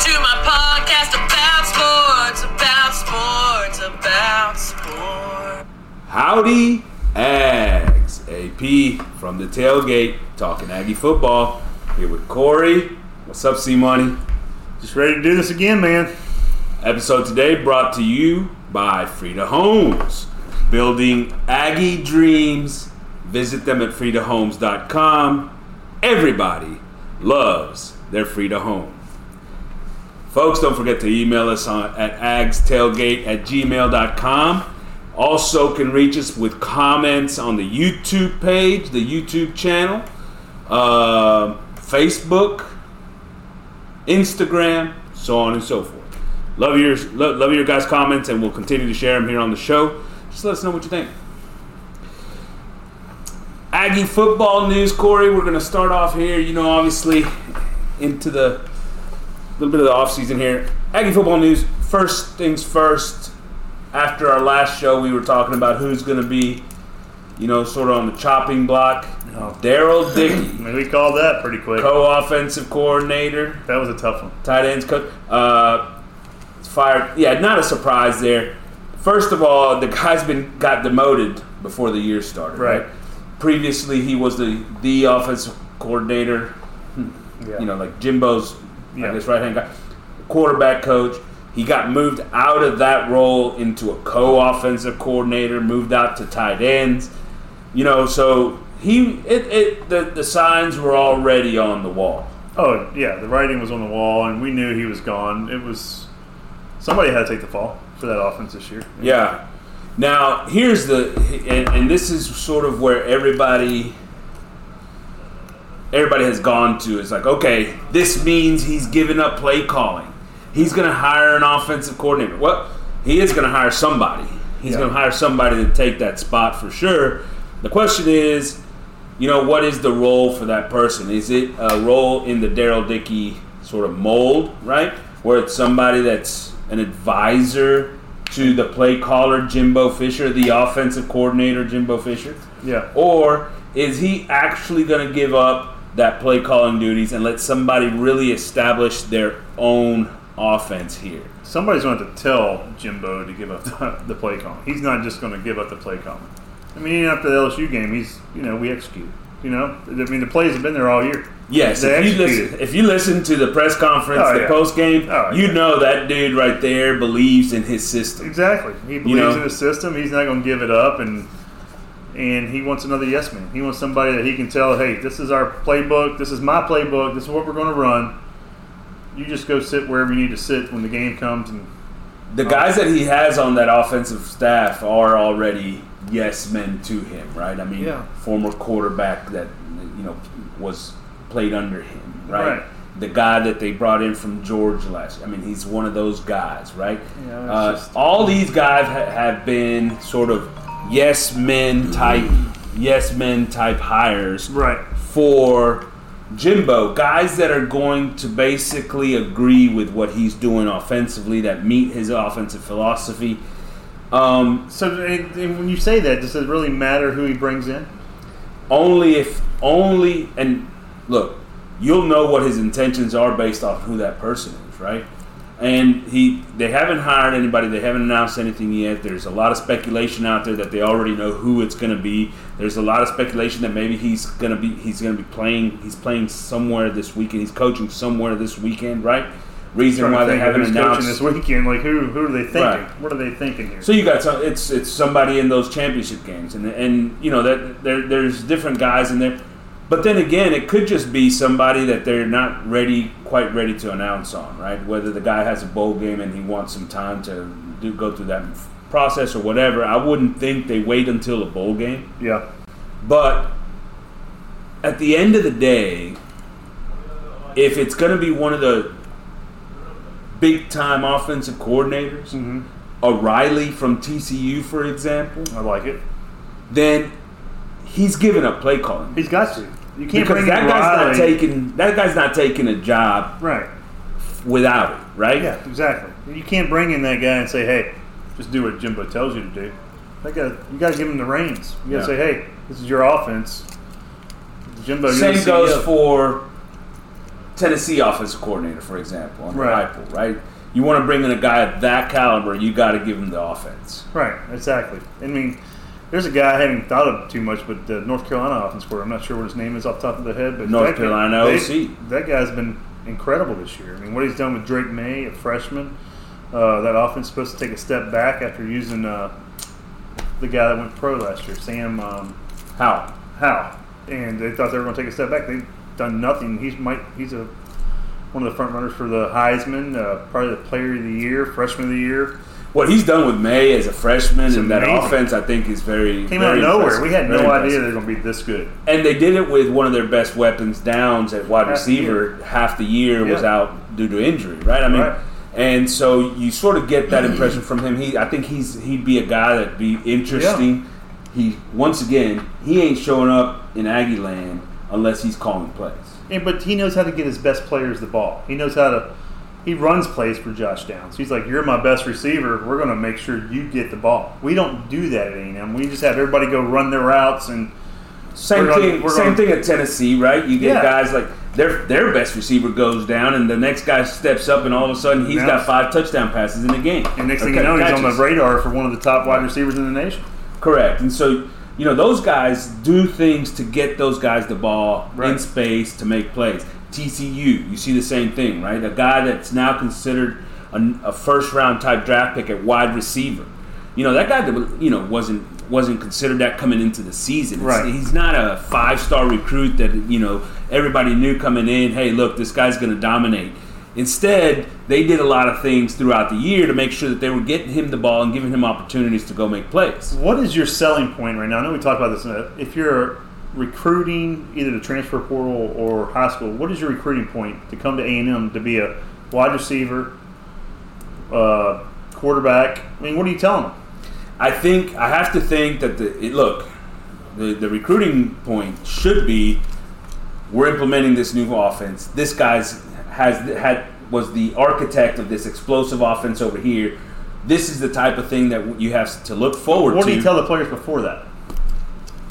to my podcast about sports, about sports, about sports. Howdy, Ags. AP from the tailgate, talking Aggie football. Here with Corey. What's up, C Money? Just ready to do this again, man. Episode today brought to you by Frida Homes. Building Aggie dreams. Visit them at fridahomes.com. Everybody loves their Frida home. Folks, don't forget to email us on, at agstailgate at gmail.com. Also, can reach us with comments on the YouTube page, the YouTube channel, uh, Facebook, Instagram, so on and so forth. Love your love, love your guys' comments, and we'll continue to share them here on the show. Just let us know what you think. Aggie football news, Corey. We're going to start off here. You know, obviously, into the little bit of the off season here. Aggie football news. First things first. After our last show, we were talking about who's going to be, you know, sort of on the chopping block. Oh. Darrell Dickey, we called that pretty quick. co-offensive coordinator, That was a tough one. tight ends coach. Uh, fired. Yeah, not a surprise there. First of all, the guy's been got demoted before the year started. Right. Previously, he was the the offensive coordinator. Yeah. You know, like Jimbo's, Yeah. I guess, right hand guy, quarterback coach. He got moved out of that role into a co-offensive coordinator. Moved out to tight ends. You know, so he it, it the the signs were already on the wall. Oh yeah, the writing was on the wall, and we knew he was gone. It was somebody had to take the fall for that offense this year. Yeah. Now here's the and, and this is sort of where everybody everybody has gone to. It's like, okay, this means he's giving up play calling. He's going to hire an offensive coordinator. Well, he is going to hire somebody. He's Yeah. going to hire somebody to take that spot for sure. The question is, you know, what is the role for that person? Is it a role in the Darrell Dickey sort of mold, right? Where it's somebody that's an advisor to the play caller, Jimbo Fisher, the offensive coordinator, Jimbo Fisher? Yeah. Or is he actually going to give up that play calling duties and let somebody really establish their own offense here? Somebody's going to have to tell Jimbo to give up the, the play call. He's not just going to give up the play call. I mean, after the LSU game, he's you know we execute. You know, I mean the plays have been there all year. Yes, if you listen, if you listen to the press conference, Oh, the yeah. post game, Oh, you yeah. know that dude right there believes in his system. Exactly. He believes know? in his system. He's not going to give it up, and and he wants another yes man. He wants somebody that he can tell, hey, this is our playbook. This is my playbook. This is what we're going to run. You just go sit wherever you need to sit when the game comes, and The guys that he has on that offensive staff are already yes men to him, right? I mean, Yeah. former quarterback that you know was played under him, right? Right. The guy that they brought in from George last. I mean, he's one of those guys, right? Yeah, uh, just- all these guys ha- have been sort of yes men type, yes men type hires, right. for Jimbo, guys that are going to basically agree with what he's doing offensively, that meet his offensive philosophy. Um, So when you say that, does it really matter who he brings in? only if only and look, you'll know what his intentions are based off who that person is, right? And he they haven't hired anybody, they haven't announced anything yet. There's a lot of speculation out there that they already know who it's going to be. There's a lot of speculation that maybe he's going to be he's going to be playing he's playing somewhere this weekend. He's coaching somewhere this weekend, right? Reason why they haven't announced this weekend. Like who? Who are they thinking? Right. What are they thinking here? So you got some, it's it's somebody in those championship games, and and you know that there there's different guys in there, but then again, it could just be somebody that they're not ready quite ready to announce on, right? Whether the guy has a bowl game and he wants some time to do go through that process or whatever. I wouldn't think they wait until a bowl game, yeah. but at the end of the day, if it's going to be one of the big time offensive coordinators, hmm O'Reilly from TCU, for example, I like it. then he's giving up play calling. He's got to. You can't Because bring that guy's not taking that guy's not taking a job Right. without it, right? Yeah, exactly. You can't bring in that guy and say, "Hey, just do what Jimbo tells you to do." That guy, you got to give him the reins. You got to Yeah. say, "Hey, this is your offense." Jimbo, Same goes for Tennessee offensive coordinator, for example, under Right. Heupel, right? You want to bring in a guy of that caliber, you got to give him the offense. Right, exactly. I mean, there's a guy I hadn't thought of too much, but the North Carolina offense coordinator. I'm not sure what his name is off the top of the head, but North that guy- Carolina they- OC. That guy's been incredible this year. I mean, what he's done with Drake Maye, a freshman. Uh, that offense is supposed to take a step back after using uh, the guy that went pro last year, Sam um, How? Howe, and they thought they were going to take a step back. They've done nothing. He's might he's a one of the front runners for the Heisman, uh, probably the Player of the Year, Freshman of the Year. What he's done with Maye as a freshman It's and that offense, I think, is very Came very out of nowhere. impressive. We had Very no impressive. idea they're going to be this good. And they did it with one of their best weapons downs at wide Half the receiver. Half the year was out due to injury, right? I mean, Right. and so you sort of get that impression from him. He, I think he's he'd be a guy that'd be interesting. He once again, he ain't showing up in Aggie land unless he's calling plays. Yeah, but he knows how to get his best players the ball. He knows how to. He runs plays for Josh Downs. He's like, "You're my best receiver. We're going to make sure you get the ball." We don't do that at A&M. We just have everybody go run their routes and Same gonna- thing. same gonna- thing at Tennessee, right? You get Yeah. guys like their their best receiver goes down, and the next guy steps up, and all of a sudden he's Yeah. got five touchdown passes in the game. and next thing you know, he's on the radar for one of the top wide receivers in the nation. Correct. And so, you know, those guys do things to get those guys the ball in space to make plays. TCU, you see the same thing, right? A guy that's now considered a, a first round type draft pick at wide receiver. You know, that guy that you know wasn't wasn't considered that coming into the season. It's- Right. He's not a five star recruit that you know everybody knew coming in. Hey, look, this guy's going to dominate. Instead, they did a lot of things throughout the year to make sure that they were getting him the ball and giving him opportunities to go make plays. What is your selling point right now? I know we talked about this. If you're recruiting either the transfer portal or high school, what is your recruiting point to come to A and M to be a wide receiver, uh, quarterback? I mean, what are you telling them? I think I have to think that the it, look, the the recruiting point should be we're implementing this new offense. This guy's has had was the architect of this explosive offense over here. This is the type of thing that you have to look forward What to. What do you tell the players before that?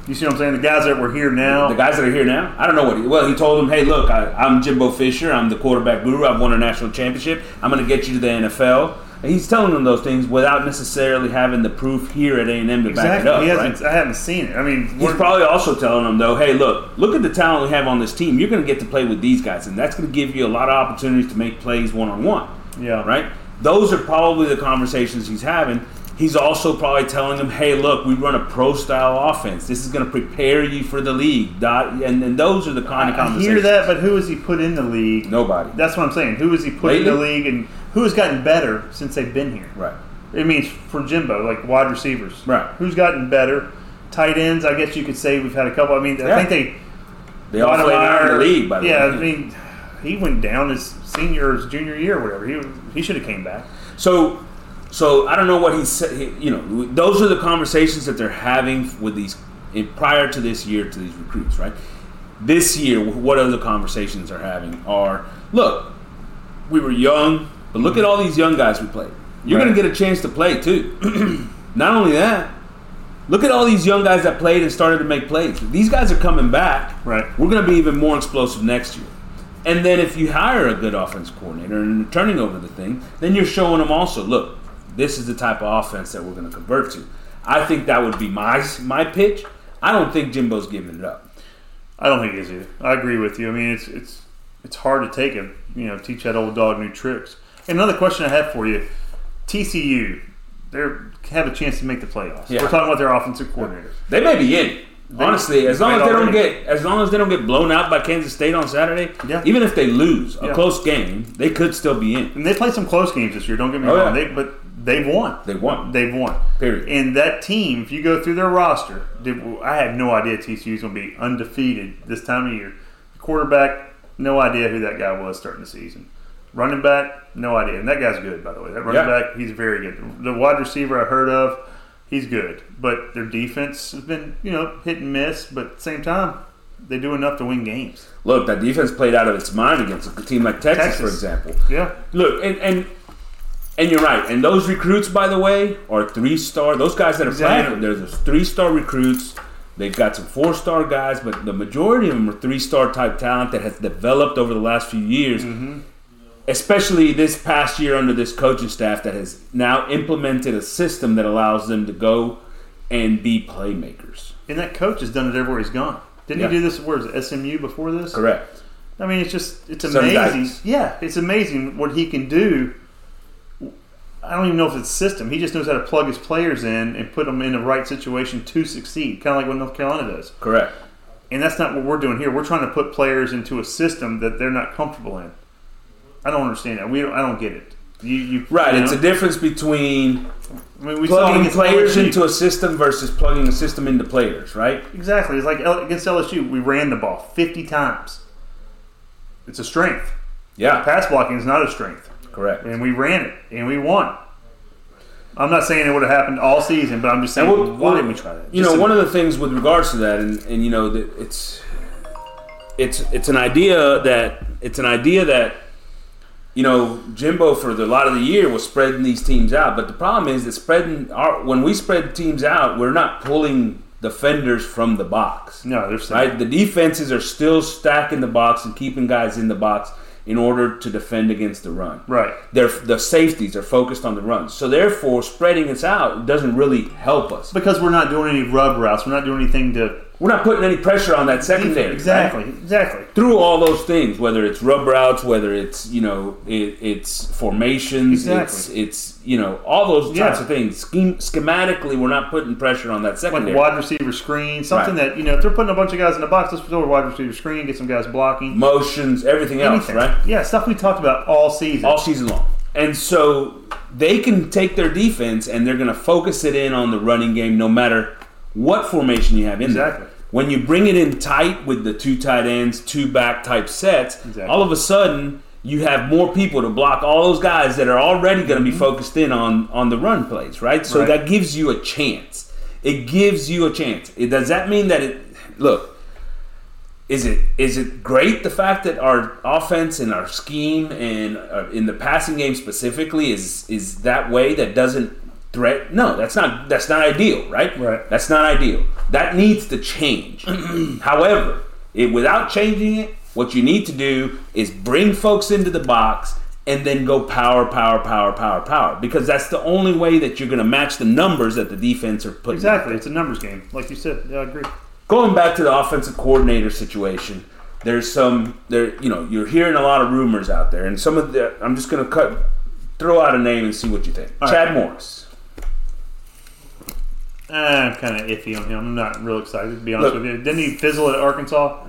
You see what I'm saying? The guys that were here now. the guys that are here now, I don't know what he. Well, he told them, "Hey, look, I, I'm Jimbo Fisher. I'm the quarterback guru. I've won a national championship. I'm going to get you to the NFL." He's telling them those things without necessarily having the proof here at A and M to back it up. he right? I haven't seen it. I mean, He's probably also telling them though, hey, look, look at the talent we have on this team. You're going to get to play with these guys, and that's going to give you a lot of opportunities to make plays one on one. Yeah. Right. Those are probably the conversations he's having. He's also probably telling them, hey, look, we run a pro style offense. This is going to prepare you for the league. Dot, and, and those are the kind of I conversations. hear that, but who has he put in the league? Nobody. That's what I'm saying. Who has he put in the league, and who has gotten better since they've been here? Right. It means for Jimbo, like wide receivers. Right. Who's gotten better? Tight ends, I guess you could say we've had a couple. I mean, Yeah. I think they. They all played in the league, by the yeah, way. I mean, he went down his senior or his junior year or whatever. He he should have came back. So, so I don't know what he said. You know, those are the conversations that they're having with these in, prior to this year to these recruits, right? This year, what other conversations they're having are: look, we were young, but look at all these young guys we played. You're Right. going to get a chance to play too. Not only that, look at all these young guys that played and started to make plays. These guys are coming back. Right. We're going to be even more explosive next year. And then if you hire a good offense coordinator and turning over the thing, then you're showing them also, look, this is the type of offense that we're going to convert to. I think that would be my my pitch. I don't think Jimbo's giving it up. I don't think he is either. I agree with you. I mean, it's it's it's hard to take a you know teach that old dog new tricks. And another question I have for you: TCU, they have a chance to make the playoffs. Yeah. We're talking about their offensive coordinator. They may be in. Honestly, as long as they don't get as long as they don't get blown out by Kansas State on Saturday, Yeah. even if they lose a Yeah. close game, they could still be in. And they played some close games this year. Don't get me Oh, wrong. yeah. They, but they've won. They won. They've won. Period. And that team, if you go through their roster, did, I had no idea TCU was going to be undefeated this time of year. Quarterback, no idea who that guy was starting the season. Running back, no idea. And that guy's good, by the way. That running Yeah. back, he's very good. The wide receiver I heard of, he's good. But their defense has been, you know, hit and miss. But at the same time, they do enough to win games. Look, that defense played out of its mind against a team like Texas, Texas. for example. Yeah. Look, and and and you're right. And those recruits, by the way, are three star. Those guys that are Exactly. playing, there's three star recruits They've got some four star guys, but the majority of them are three star type talent that has developed over the last few years. Mm-hmm. Especially this past year under this coaching staff that has now implemented a system that allows them to go and be playmakers. And that coach has done it everywhere he's gone. Didn't Yeah. he do this? Where is SMU before this? Correct. I mean, it's just it's amazing. Yeah, it's amazing what he can do. I don't even know if it's system. He just knows how to plug his players in and put them in the right situation to succeed, kind of like what North Carolina does. Correct. And that's not what we're doing here. We're trying to put players into a system that they're not comfortable in. I don't understand that. We don't, I don't get it. You, you Right. you It's a difference between I mean, we plugging players LSU. into a system versus plugging a system into players, right? Exactly. It's like against LSU, we ran the ball 50 times. It's a strength. Yeah. Pass blocking is not a strength. Correct. And we ran it, and we won. I'm not saying it would have happened all season, but I'm just saying, we'll- why didn't we try that? You Just know, one of the things with regards to that, and, and you know, that it's it's it's an idea that it's an idea that you know Jimbo for the, a lot of the year was spreading these teams out, but the problem is that spreading our when we spread teams out, we're not pulling defenders from the box. No, there's right? The defenses are still stacking the box and keeping guys in the box in order to defend against the run. Right. They're, the safeties are focused on the runs. So therefore, spreading us out doesn't really help us. Because we're not doing any rub routes. We're not doing anything to. We're not putting any pressure on that secondary. Exactly. right? Exactly. Through all those things, whether it's rub routes, whether it's you know it, it's formations, Exactly. it's it's you know all those Yeah. types of things. Scheme, schematically, we're not putting pressure on that Like secondary. wide receiver screen, something Right. that you know if they're putting a bunch of guys in the box, let's throw a wide receiver screen, get some guys blocking, Motions, everything else, right? Yeah, stuff we talked about all season. all season long. And so they can take their defense and they're going to focus it in on the running game no matter what formation you have in Exactly. there. When you bring it in tight with the two tight ends, two back type sets, Exactly. all of a sudden you have more people to block all those guys that are already going to be focused in on on the run plays, right? So Mm-hmm. Right. that gives you a chance. It gives you a chance. It, does that mean that it look is it is it great the fact that our offense and our scheme and uh, in the passing game specifically is is that way that doesn't threat no that's not that's not ideal right Right. that's not ideal that needs to change however it, without changing it what you need to do is bring folks into the box and then go power power power power power because that's the only way that you're going to match the numbers that the defense are putting exactly. It's a numbers game, like you said. Yeah, I agree. going back to the offensive coordinator situation, there's some there. You know, you're hearing a lot of rumors out there, and some of the. I'm just going to cut, throw out a name and see what you think. All Chad right. Morris. Uh, I'm kind of iffy on him. I'm not real excited to be honest Look- with you. Didn't he fizzle at Arkansas?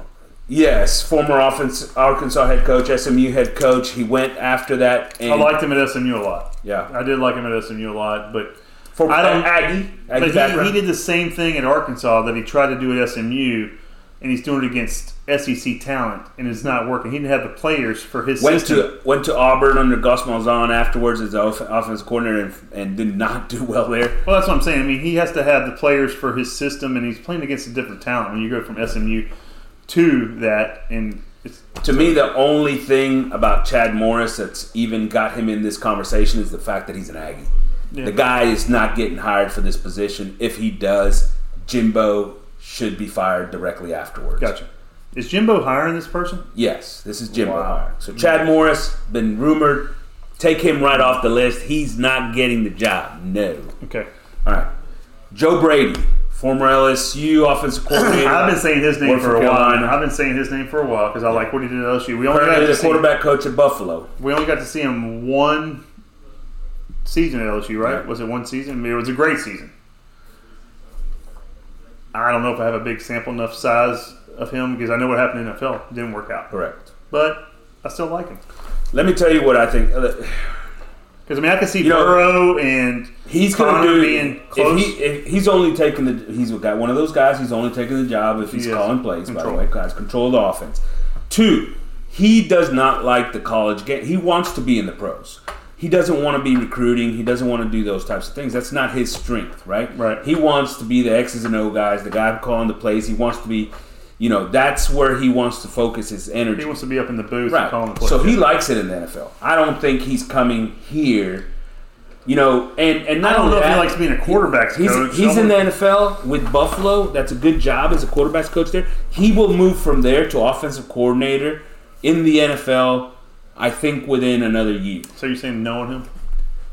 Yes, former offense Arkansas head coach, SMU head coach. He went after that. And, I liked him at SMU a lot. Yeah, I did like him at SMU a lot, but for I don't- Aggie. Aggie but he, he did the same thing at Arkansas that he tried to do at SMU, and he's doing it against SEC talent, and it's not working. He didn't have the players for his Went system. to went to Auburn under Gus Malzahn afterwards as the off- offensive coordinator and, and did not do well there. well, that's what I'm saying. I mean, he has to have the players for his system, and he's playing against a different talent when you go from SMU to that, and it's To me, the only thing about Chad Morris that's even got him in this conversation is the fact that he's an Aggie. Yeah. The guy is not getting hired for this position. If he does, Jimbo should be fired directly afterwards. gotcha. Is Jimbo hiring this person? Yes, this is Jimbo Wow. hiring. So Chad Morris been rumored. Take him right off the list. He's not getting the job. No. Okay. All right. Joe Brady, former LSU offensive coordinator. I've been saying his name for a while. I've been saying his name for a while because I like what he did at LSU. We only got to the quarterback coach at Buffalo. we only got to see him one season at LSU, right? Yeah. Was it one season? I mean, it was a great season. I don't know if I have a big sample enough size of him because I know what happened in the NFL. It didn't work out, Correct. but I still like him Let me tell you what I think. Uh, because I mean I can see You know- Burrow and He's going to do. being close. If, he, if he's only taking the, he's got one of those guys. He's only taking the job if he's He calling plays. By the way, guys, control the offense. Two, he does not like the college game. He wants to be in the pros. He doesn't want to be recruiting. He doesn't want to do those types of things. That's not his strength, right? Right. He wants to be the X's and O guys, the guy calling the plays. He wants to be, you know, that's where he wants to focus his energy. he wants to be up in the booth Right. calling the plays. So he likes it in the NFL. I don't think he's coming here You know, and and not I don't only know if he likes being a quarterback's He's, coach. he's in the NFL with Buffalo. That's a good job as a quarterbacks coach there. He will move from there to offensive coordinator in the NFL. I think within another year. So you're saying knowing him?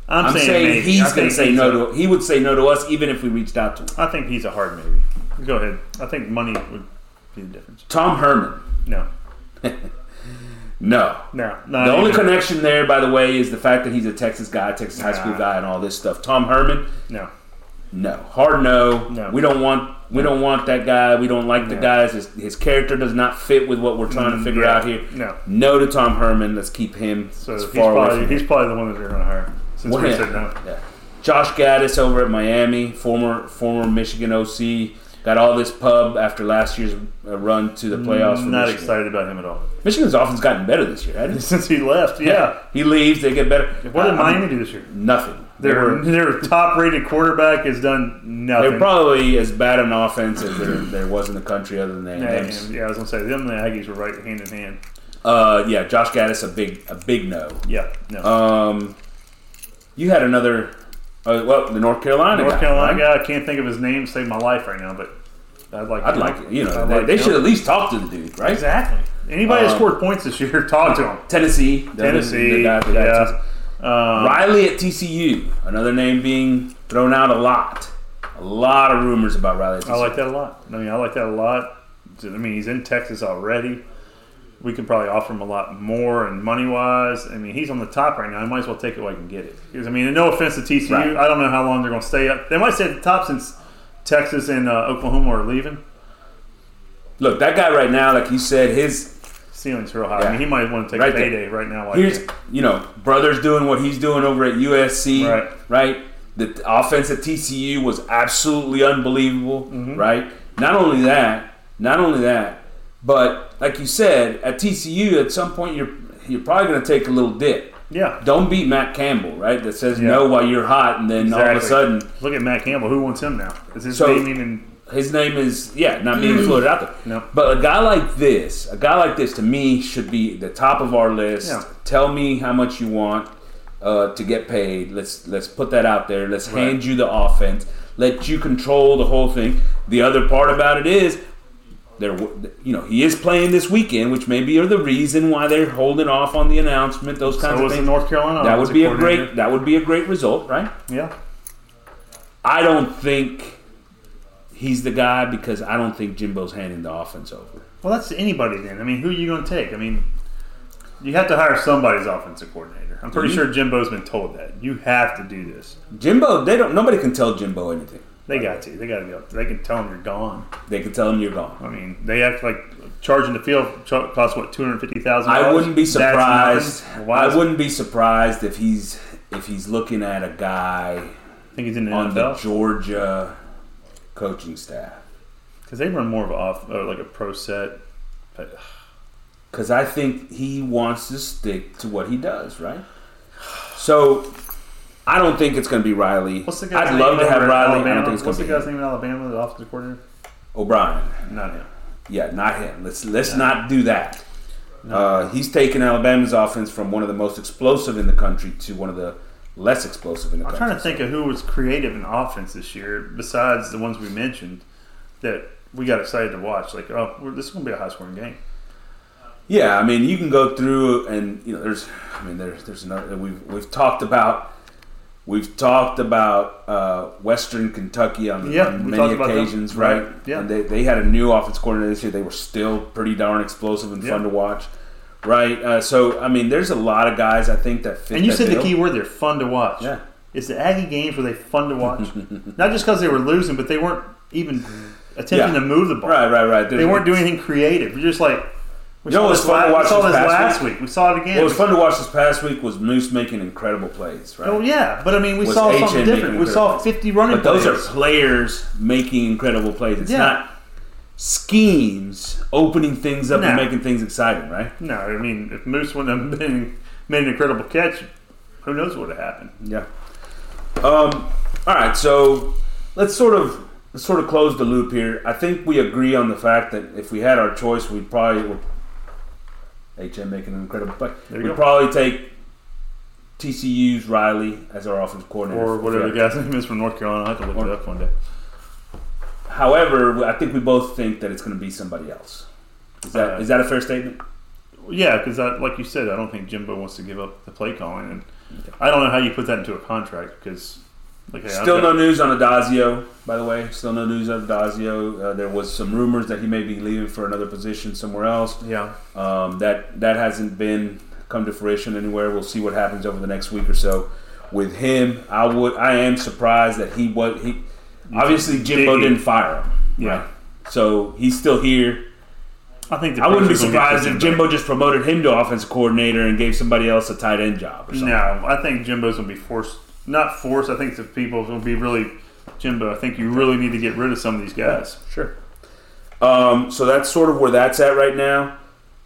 I'm, I'm saying, maybe. He's going to say no to. He would say no to us even if we reached out to him. I think he's a hard maybe. Go ahead. I think money would be the difference. Tom Herman. No, No. no, The only connection there, by the way, is the fact that he's a Texas guy, Texas high school guy, and all this stuff. Tom Herman, No, no, hard no. No. We don't want. We don't want that guy. We don't like the guys. His, his character does not fit with what we're trying to Mm, figure yeah. out here. No. No to Tom Herman. Let's keep him So as he's far away probably from he's probably the one that they're going to hire since Well, we yeah. said no. Yeah. Josh Gattis over at Miami, former former Michigan OC, got all this pub after last year's uh, run to the playoffs. For Not Michigan. excited about him at all. Michigan's offense gotten better this year, hasn't it? Since he left, yeah. He leaves, they get better. What did Uh, Miami do this year? Nothing. Their were, their top rated quarterback has done nothing. they're probably as bad an offense as there, there was in the country other than the yeah, yeah, I was gonna say them and the Aggies were right hand in hand. Uh, yeah, Josh Gattis, a big, a big no. Yeah, no. Um, you had another, uh, well, the North Carolina North guy, Carolina right? guy, I can't think of his name. to Save my life right now, but I'd like. I'd him. like. You know, I'd they, like they should at least talk to the dude, right? exactly. Anybody that Um, scored points this year, talk to him. Tennessee, Tennessee, the guy- the guy yeah. Tennessee. Um, Riley at TCU, another name being thrown out a lot. A lot of rumors about Riley at TCU. I like that a lot. I mean, I like that a lot. I mean, he's in Texas already. We could probably offer him a lot more and money wise. I mean, he's on the top right now. I might as well take it while I can get it. Because I mean, no offense to TCU, Right. I don't know how long they're going to stay up. They might stay at the top since Texas and uh, Oklahoma are leaving. Look, that guy right now, like you said, his Ceiling's real high. Yeah. I mean, he might want to take Right a payday right now. While here's he you know brothers doing what he's doing over at USC, Right. right? The offense at TCU was absolutely unbelievable, Mm-hmm. right? Not only that, not only that, but like you said, at TCU, at some point you're you're probably going to take a little dip. Yeah. Don't beat Matt Campbell, right? That says Yeah. no while you're hot, and then all of a sudden Look at Matt Campbell. Who wants him now? Is his So- name even? His name is yeah not being floated out there. No. But a guy like this, a guy like this, to me should be the top of our list. Yeah. Tell me how much you want uh, to get paid. Let's let's put that out there. Let's Right. hand you the offense. Let you control the whole thing. The other part about it is. There, you know, he is playing this weekend, which maybe are the reason why they're holding off on the announcement. Those kinds So of things. North Carolina. that would be a great. That would be a great result, right? Yeah. I don't think he's the guy because I don't think Jimbo's handing the offense over. Well, that's anybody then. I mean, who are you going to take? I mean, you have to hire somebody's offensive coordinator. I'm pretty Mhm. sure Jimbo's been told that. You have to do this. Jimbo, they don't. Nobody can tell Jimbo anything. They got to. They got to be. Able, they can tell him you're gone. They can tell him you're gone. I mean, they act like charging the field costs what two hundred fifty thousand. I wouldn't be surprised. Why? I wouldn't be surprised if he's if he's looking at a guy think he's in the on the Georgia coaching staff because they run more of off like a pro set. Because I think he wants to stick to what he does. Right. So I don't think it's going to be Riley. what's the guy's I'd love to have Riley. I Alabama? don't think it's what's the guy's name in Alabama? The offensive coordinator? O'Brien. Not him. Yeah, not him. Let's let's not do that. Uh, he's taken Alabama's offense from one of the most explosive in the country to one of the less explosive in the I'm country. trying to think of who was creative in offense this year besides the ones we mentioned that we got excited to watch. Like, oh, we're, this is going to be a high scoring game. Yeah, I mean, you can go through and you know, there's, I mean, there's, there's another. We've we've talked about, we've talked about uh, Western Kentucky on, Yeah, on many talked about them. occasions, right? Right, yeah. And they, they had a new offense coordinator this year. They were still pretty darn explosive and fun to watch, right? Uh, so I mean, there's a lot of guys I think that fit. And you said the key word there fun to watch. Yeah. Is the Aggie games were they fun to watch? Not just because they were losing, but they weren't even attempting Yeah. to move the ball. Right, right, right. They weren't doing anything creative. You're just like, we You know saw what's this, fun to watch we saw this this last week? week. We saw it again. What was fun to watch this past week was Moose making incredible plays, right? Oh yeah, but I mean, we Was saw HN something different. We saw 50 running But those plays. are players making incredible plays. It's Yeah. not schemes opening things up and making things exciting, right? No, I mean, if Moose wouldn't have been, made an incredible catch, who knows what would have happened? Yeah. Um. All right. So let's sort of let's sort of close the loop here. I think we agree on the fact that if we had our choice, we'd probably HM making an incredible play. We'd go. probably take TCU's Riley as our offensive coordinator, or whatever the guy's name is from North Carolina. I have to look it up one day. However, I think we both think that it's going to be somebody else. Is that Uh, is that a fair statement? Yeah, because like you said, I don't think Jimbo wants to give up the play calling, and I don't know how you put that into a contract because, like, Still no news on Addazio, by the way. Still no news on Addazio. Uh, there was some rumors that he may be leaving for another position somewhere else. Yeah, Um, that that hasn't been come to fruition anywhere. We'll see what happens over the next week or so with him. I would I am surprised that he was he obviously Jimbo didn't fire him. yeah. So he's still here. I think the I wouldn't be surprised if Jimbo just promoted him to offensive coordinator and gave somebody else a tight end job or something. No, I think Jimbo's gonna be forced. Not forced. I think the people will be really Jimbo. I think you really need to get rid of some of these guys. Sure. Um, so that's sort of where that's at right now.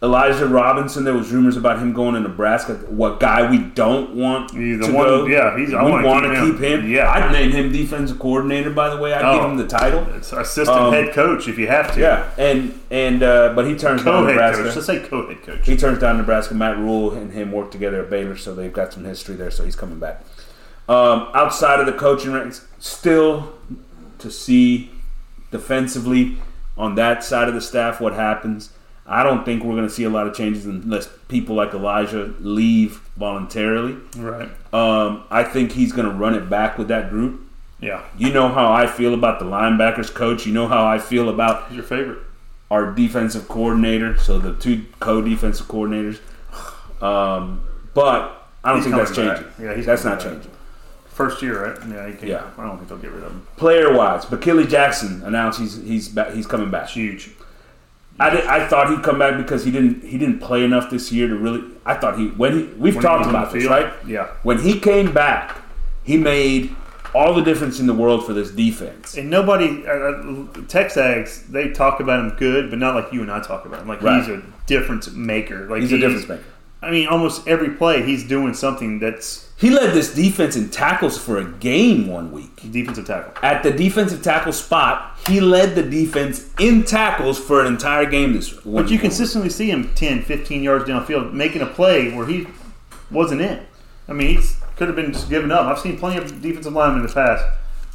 Elijah Robinson, there was rumors about him going to Nebraska. What guy we don't want He's the to one- go? yeah, he's- I we wanna keep him. keep him. Yeah. I'd name him defensive coordinator. By the way, I'd give Oh. him the title. It's assistant Um, head coach if you have to. Yeah, and and uh, but he turns down co-head Nebraska. coach. Let's say co-head coach. He turns down Nebraska. Matt Rhule and him work together at Baylor, so they've got some history there. So he's coming back. Um, outside of the coaching ranks, still to see defensively on that side of the staff what happens. I don't think we're going to see a lot of changes unless people like Elijah leave voluntarily. Right. Um, I think he's going to run it back with that group. Yeah. You know how I feel about the linebackers coach. You know how I feel about Who's your favorite? our defensive coordinator, so the two co-defensive coordinators. Um, but I don't He's think that's coming back. changing. Yeah, he's that's not back. changing. First year, right? Yeah. He can't, Yeah. I don't think they'll get rid of him. Player-wise, but McKinnley Jackson announced he's he's back, he's coming back. It's huge. I, did, I thought he'd come back because he didn't he didn't play enough this year to really. I thought he when he we've When talked on about this field, right. Yeah. When he came back, he made all the difference in the world for this defense. And nobody, uh, uh, TexAgs, they talk about him good, but not like you and I talk about him. Like Right. he's a difference maker. Like He's a difference maker. I mean, almost every play he's doing something that's He led this defense in tackles for a game one week. defensive tackle. At the defensive tackle spot, he led the defense in tackles for an entire game this But you consistently see him 10, 15 yards downfield making a play where he wasn't in. I mean, he could have been just given up. I've seen plenty of defensive linemen in the past.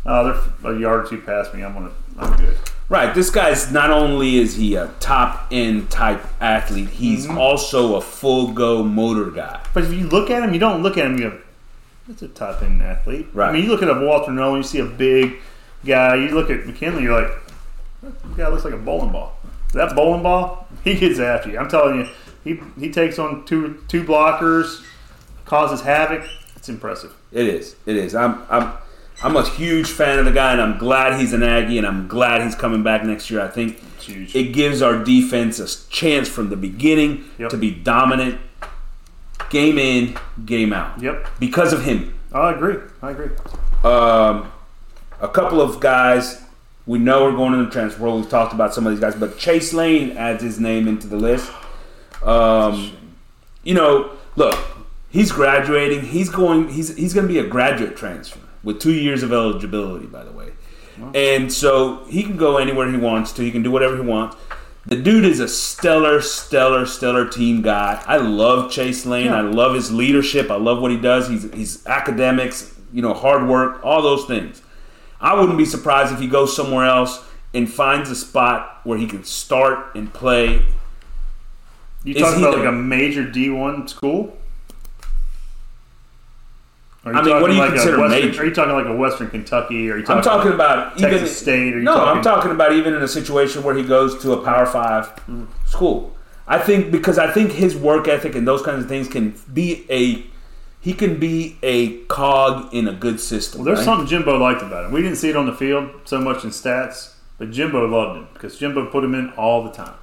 Uh, they're a yard or two past me. I'm gonna, I'm good. Right, this guy's not only is he a top end type athlete, he's Mm-hmm. also a full go motor guy. But if you look at him, you don't look at him. You go, "That's a top end athlete." Right. I mean, you look at a Walter Nolen, you see a big guy. You look at McKinnley, you're like, "That guy looks like a bowling ball." That bowling ball, he gets after you. I'm telling you, he he takes on two two blockers, causes havoc. It's impressive. It is. It is. I'm I'm I'm a huge fan of the guy and I'm glad he's an Aggie and I'm glad he's coming back next year. I think it gives our defense a chance from the beginning Yep. to be dominant, game in, game out. Yep. Because of him. I agree. I agree. Um, a couple of guys we know are going in the transfer portal. We've talked about some of these guys, but Chase Lane adds his name into the list. Um, you know, look, he's graduating. He's going. He's he's going to be a graduate transfer with two years of eligibility, by the way. And so he can go anywhere he wants to. He can do whatever he wants. The dude is a stellar, stellar, stellar team guy. I love Chase Lane. Yeah. I love his leadership. I love what he does. He's he's academics, you know, hard work, all those things. I wouldn't be surprised if he goes somewhere else and finds a spot where he can start and play. You talking about the- like a major D1 school? Are you I mean, what do you like consider Western, major? Are you talking like a Western Kentucky? Or are you talking I'm talking about Texas even State? Are you no, I'm talking- talking about even in a situation where he goes to a Power Five school. I think because I think his work ethic and those kinds of things can be a he can be a cog in a good system. Well, there's right? something Jimbo liked about him. We didn't see it on the field so much in stats, but Jimbo loved him because Jimbo put him in all the time.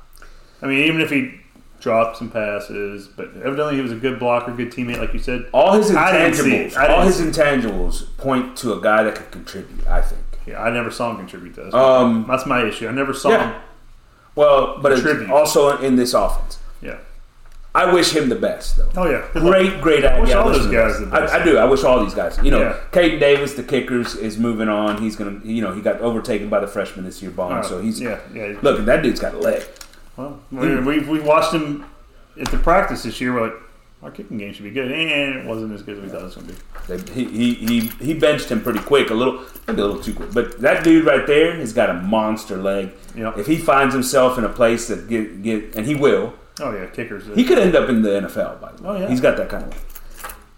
I mean, even if he dropped some passes, but evidently he was a good blocker, good teammate, like you said. all his I didn't see intangibles. All his intangibles point to a guy that could contribute. I think. Yeah, I never saw him contribute to this. Um, That's my issue. I never saw Yeah. him. Well, but it's also in this offense. Yeah. I wish him the best, though. Oh yeah. Great, great. wish yeah, all those guys the best. I, I do. I wish all these guys. You know, Yeah. Caden Davis, the kickers, is moving on. He's gonna. You know, he got overtaken by the freshman this year, Bond. Uh, so he's yeah, yeah. look. That dude's got a leg. Well, we, we, we watched him at the practice this year. We're like, our kicking game should be good, and it wasn't as good as we thought it was going to be. They- He, he, he, he benched him pretty quick, a little maybe a little too quick. But that dude right there has got a monster leg. Yep. If he finds himself in a place that get get and he will, Oh yeah, kickers. he could end up in the NFL. By the way, Oh, yeah. he's got that kind of.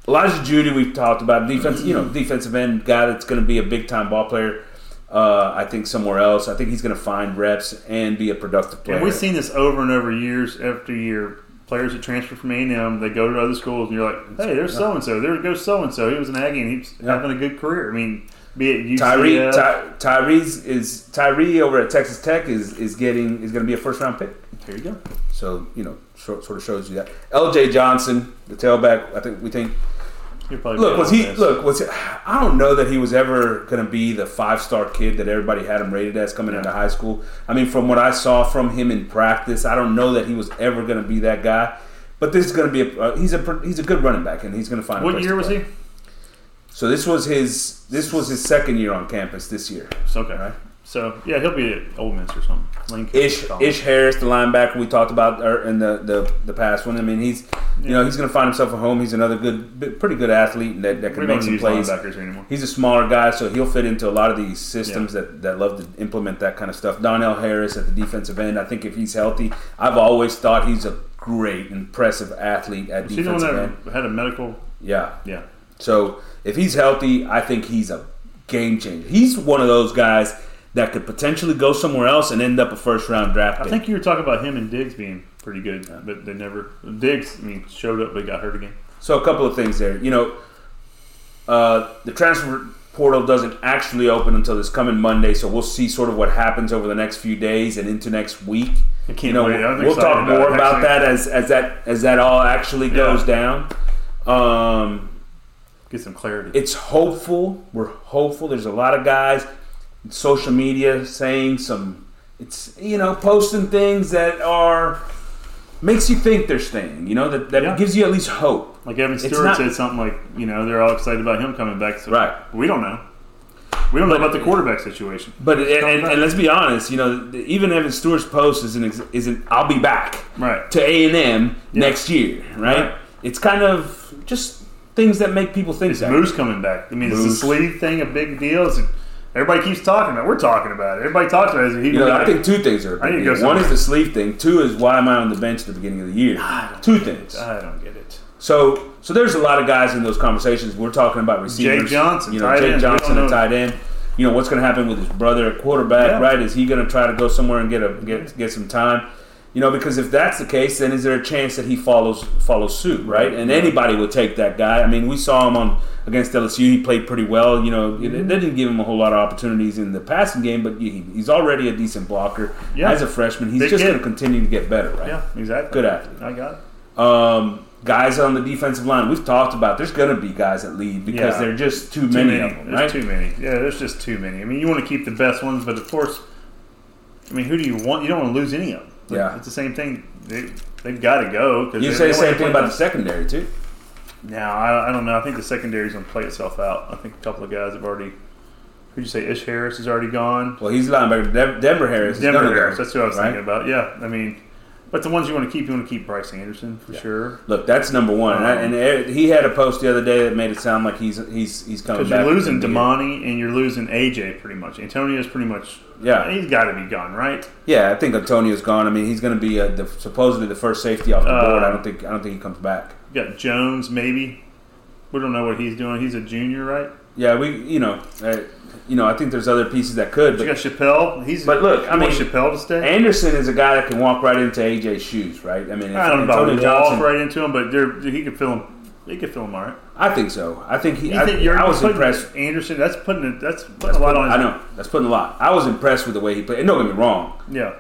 Elijah Jeudy, we've talked about defense. You know, defensive end guy that's going to be a big time ball player. Uh, I think somewhere else. I think he's going to find reps and be a productive player. And we've seen this over and over years after year. Players that transfer from A and M, they go to other schools, and you're like, "Hey, there's so and so. There goes so and so. He was an Aggie, and he's Yeah. having a good career. I mean, be it UCF, Tyree Ty, Tyree's is Tyree over at Texas Tech is is getting is going to be a first round pick. Here you go. So you know, sort, sort of shows you that. L.J. Johnson, the tailback. I think we think. Look, was he? this. Look, was he, I don't know that he was ever going to be the five star kid that everybody had him rated as coming into high school. I mean, from what I saw from him in practice, I don't know that he was ever going to be that guy. But this is going to be a uh, he's a he's a good running back, and he's going to find. What year was he? So this was his this was his second year on campus this year. So, okay. Right. So yeah, he'll be at Ole Miss or something. Lane Ish Ish Harris, the linebacker we talked about er, in the, the the past one. I mean, he's you know he's going to find himself a home. He's another good, pretty good athlete that, that can We make some plays. linebackers anymore. He's a smaller guy, so he'll fit into a lot of these systems that, that love to implement that kind of stuff. Donell Harris at the defensive end. I think if he's healthy, I've always thought he's a great, impressive athlete at Was he the one defensive end. had a medical? Yeah. Yeah. So if he's healthy, I think he's a game changer. He's one of those guys that could potentially go somewhere else and end up a first round draft I think you were talking about him and Diggs being pretty good, but they never. Diggs, I mean, showed up but got hurt again. So a couple of things there. You know, uh, the transfer portal doesn't actually open until this coming Monday, so we'll see sort of what happens over the next few days and into next week. I can't You know, wait. I'm we'll talk more it. about that as, as that as that all actually goes Yeah. down. Um, Get some clarity. it's hopeful. We're hopeful. There's a lot of guys, social media saying some. It's you know posting things that are makes you think they're staying. You know that that Yeah. gives you at least hope. Like Evan Stewart not- said something like, you know, they're all excited about him coming back. So Right. We don't know. We don't know about the quarterback situation. But and, and, and let's be honest, you know, even Evan Stewart's post is an is an I'll be back Right. to A and M next year, right? Right. It's kind of just things that make people think Is that. Moose coming back? I mean, is the Moose. sleeve thing a big deal? Is it, everybody keeps talking about. it. We're talking about it. Everybody talks about it he You know, I think two things are. a I big need to go deal. One is the sleeve thing. Two is why am I on the bench at the beginning of the year? Two things. I don't get it. So, so there's a lot of guys in those conversations. We're talking about receivers. Jake Johnson, you know, tight Jake end. Johnson, don't tight end. You know what's going to happen with his brother quarterback, Yeah. right? Is he going to try to go somewhere and get a get get some time? You know, because if that's the case, then is there a chance that he follows follows suit, right? And anybody would take that guy. I mean, we saw him on against LSU. He played pretty well. You know, Mm-hmm. they didn't give him a whole lot of opportunities in the passing game, but he, he's already a decent blocker Yeah. as a freshman. He's Big just going to continue to get better, right? Yeah, exactly. Good athlete. I got it. Um, guys on the defensive line, we've talked about. There's going to be guys that leave because Yeah. they're just too, Too many, many. of them, There's right? too many. Yeah, there's just too many. I mean, you want to keep the best ones, but of course, I mean, who do you want? You don't want to lose any of them. But Yeah. it's the same thing. They they've got to go because You say the same thing about the secondary too. Now I, I don't know. I think the secondary's going to play itself out. I think a couple of guys have already. Who'd you say? Ish Harris is already gone. Well, he's linebacker. Denver Harris. Denver gonna go, Harris. That's what I was right? thinking about. Yeah, I mean, but the ones you want to keep, you want to keep Bryce Anderson for sure. Look, that's number one, and, I, and he had a post the other day that made it sound like he's he's he's coming Because back. you're losing within. Demani and you're losing AJ pretty much. Antonio's pretty much. Yeah. he's got to be gone, right? Yeah, I think Antonio's gone. I mean, he's going to be uh the, supposedly the first safety off the Uh, board. I don't think I don't think he comes back. You got Jones, maybe. We don't know what he's doing. He's a junior, right? Yeah, we you know uh, you know I think there's other pieces that could, You but got Chappelle. He's. But look, I mean- Chappelle to stay. Anderson is a guy that can walk right into AJ's shoes, right? I mean, if I don't know about walk Johnson, right into him, but he could fill him. He could fill him all right. I think so. I think he. You I, think you're I was impressed. Anderson, that's putting it. That's putting That's a lot putting- on. I know that's putting a lot. I was impressed with the way he played. And don't get me wrong. Yeah,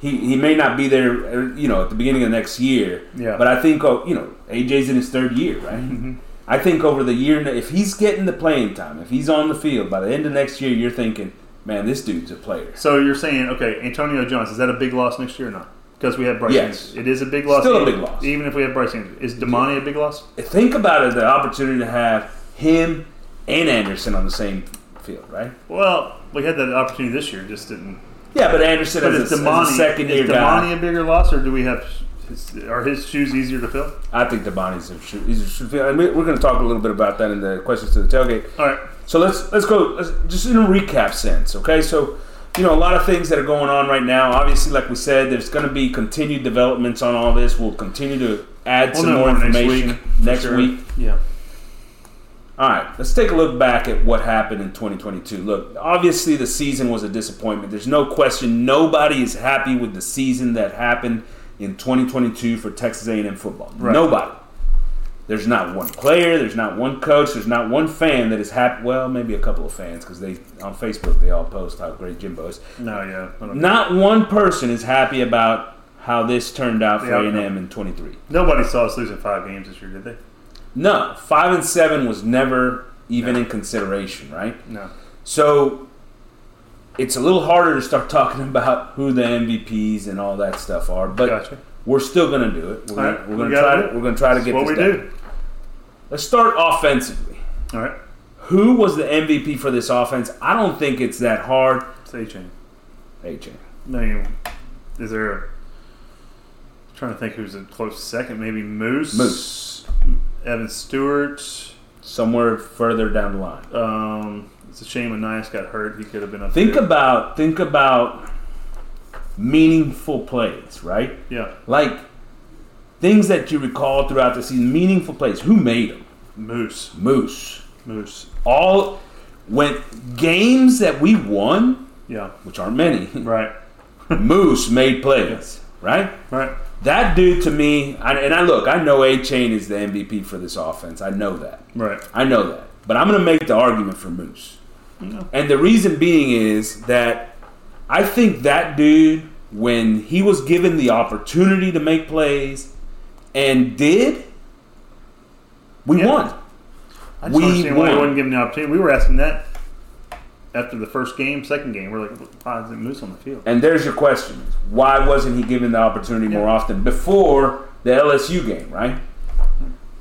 He, he may not be there, uh, you know, at the beginning of next year. Yeah. But I think, oh, you know, AJ's in his third year, right? Mm-hmm. I think over the year, if he's getting the playing time, if he's on the field by the end of next year, you're thinking, man, this dude's a player. So you're saying, okay, Antonio Jones is that a big loss next year or not? Because we have Bryce. Yes. It is a big loss. Still a even- big loss. even if we have Bryce. Anderson. Is Demani a big loss? Think about it, the opportunity to have him and Anderson on the same field, right? Well, we had that opportunity this year, just didn't. Yeah, but Anderson But as, is a, as a second year is guy. Demani a bigger loss, or do we have Is, are his shoes easier to fill? I think the Bonnies are should, these are- should and we- we're going to talk a little bit about that in the questions to the tailgate. All right. So let's let's go let's, just in a recap sense, okay? So you know a lot of things that are going on right now. Obviously, like we said, there's going to be continued developments on all this. We'll continue to add We'll some more more next information week, next sure. week. Yeah. All right, let's take a look back at what happened in 2022. Look, obviously the season was a disappointment. There's no question nobody is happy with the season that happened in 2022 for Texas A&M football. Right. Nobody. There's not one player, there's not one coach, there's not one fan that is happy. Well, maybe a couple of fans because they on Facebook they all post how great Jimbo is. No, yeah. Not one person is happy about how this turned out for A&M in 23. Nobody saw us losing five games this year, did they? No, five and seven was never even in consideration, right? No. So it's a little harder to start talking about who the MVPs and all that stuff are, but Gotcha. we're still going to do it. We're going right, we to try to we're going to try to get what this we done. do. Let's start offensively. All right. Who was the MVP for this offense? I don't think it's that hard. Say chain. AJ. No, you, is there a. I'm trying to think who's a close second. Maybe Moose. Moose. Evan Stewart. Somewhere further down the line. Um, it's a shame Ainias got hurt. He could have been up Think there. about think about meaningful plays, right? Yeah. Like things that you recall throughout the season, meaningful plays. Who made them? Moose. Moose. Moose. all when games that we won, Yeah. which aren't many, Right. Moose made plays, right? Right. That dude to me, I, and I look, I know Achane is the MVP for this offense. I know that. Right. I know that. But I'm going to make the argument for Moose. And the reason being is that I think that dude, when he was given the opportunity to make plays and did, we Yeah. won. I just We don't understand why he won. wasn't given the opportunity. We were asking that after the first game, second game. We're like, why isn't Moose on the field? And there's your question. Why wasn't he given the opportunity more often before the LSU game, right?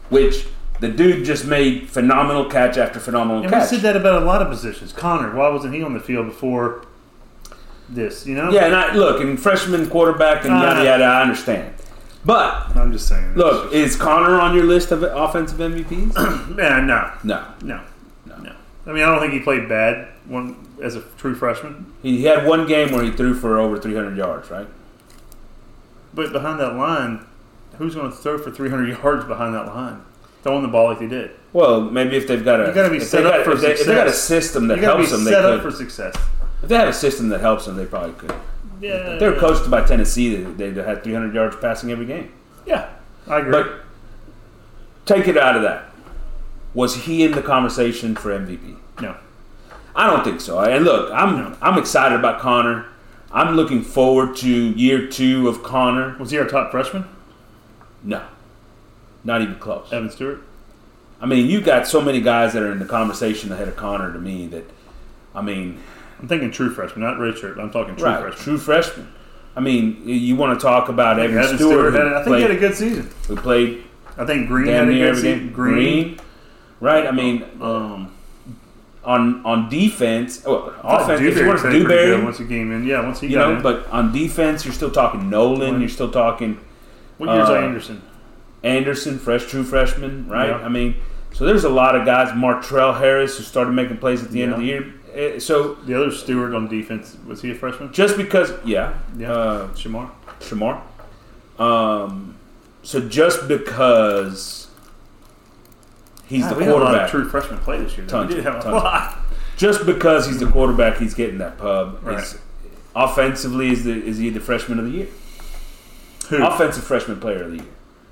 Which the dude just made phenomenal catch after phenomenal catch. And we said that about a lot of positions. Conner, why wasn't he on the field before this? You know? Yeah, and I look, and freshman quarterback and yada Uh, yada, I understand. But I'm just saying. look, is Conner on your list of offensive MVPs? man, no. no, no, I mean, I don't think he played bad one as a true freshman. He, he had one game where he threw for over 300 yards, right? But behind that line, who's going to throw for 300 yards behind that line? Throwing the ball like they did. Well, maybe if they've got a You gotta be set they up got, for if they, if they got a system that helps them, they set up could. for success. if they had a system that helps them, they probably could. Yeah, If they were coached by Tennessee, they, they had 300 yards passing every game. Yeah, I agree. But take it out of that. Was he in the conversation for MVP? no, I don't think so. And look, I'm I'm excited about Conner. I'm looking forward to year two of Conner. was he our top freshman? No, not even close. Evan Stewart. I mean, you got so many guys that are in the conversation ahead of Conner to me that, I mean, I'm thinking true freshman, not redshirt. I'm talking true right, freshman. true freshman. I mean, you want to talk about Evan, Evan Stewart, Stewart had, I think he had a good season. who played I think Green had a good season. Green. Green, right? I mean, Um, on on defense, well, thought offense. If you Dewberry want to played pretty good Dewberry, once he came in. Yeah, once he you know, in. but on defense, you're still talking Nolen. When- You're still talking what year's uh, Anderson? Anderson, fresh true freshman, right? Yeah. I mean, so there's a lot of guys. Martrell Harris who started making plays at the end of the year. Eh, So The other Stewart on defense was he a freshman? just because, yeah, Yeah, uh, Shemar. Shemar. Um, so just because he's God, the we had a lot of quarterback, true freshmen play this year. Tons, we did have a lot. just because he's the quarterback, he's getting that pub. Right. Is, offensively, is the is he the freshman of the year? Who? Offensive freshman player of the year.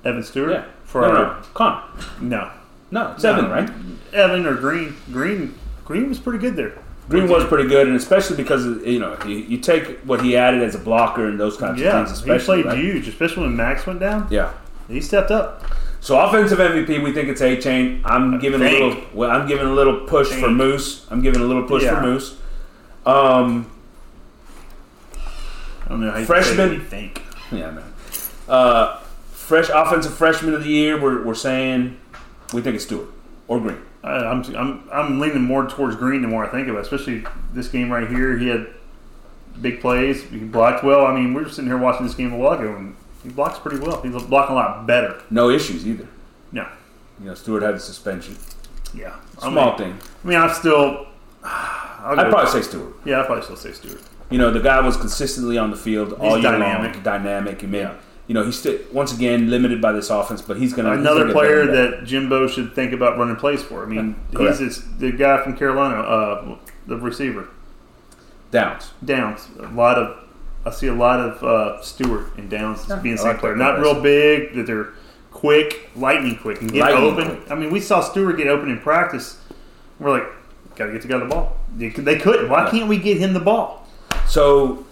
Evan Stewart. Yeah, For no, our no, Conner. no. No, seven, No. right? Evan or Green. Green. Green was pretty good there. Green was pretty good, and especially because you know you, you take what he added as a blocker and those kinds Yeah, of things. he Especially, played right? huge, especially when Max went down. Yeah. He stepped up. So offensive MVP, we think it's Achane. I'm giving a little. Well, I'm giving a little push for Moose. I'm giving a little push Yeah. for Moose. Um, I don't know how you Freshman. Say think. yeah, man. Uh, fresh offensive freshman of the year. We're, we're saying we think it's Stewart or Green. I, I'm, I'm I'm leaning more towards Green the more I think of it. Especially this game right here. He had big plays. He blocked well. I mean, we were sitting here watching this game a while ago, and He blocks pretty well. He's blocking a lot better. No issues either. No. You know, Stewart had a suspension. Yeah. Small I mean, thing. I mean, I'm still. I'll I'd go- probably say Stewart. Yeah, I'd probably still say Stewart. You know, the guy was consistently on the field all year dynamic. long. Dynamic. He made, Yeah. you know, he's still once again limited by this offense, but he's gonna Another gonna player that Jimbo should think about running plays for. I mean, Yeah, he's this, the guy from Carolina, uh, the receiver. Downs. Downs. A lot of. I see a lot of uh, Stewart and Downs Yeah, being the same like player. Not real big, that they're quick, lightning quick, and get Lightning open. quick. I mean, we saw Stewart get open in practice. We're like, got to get the guy the ball. They, they couldn't. Why Yeah. can't we get him the ball? So,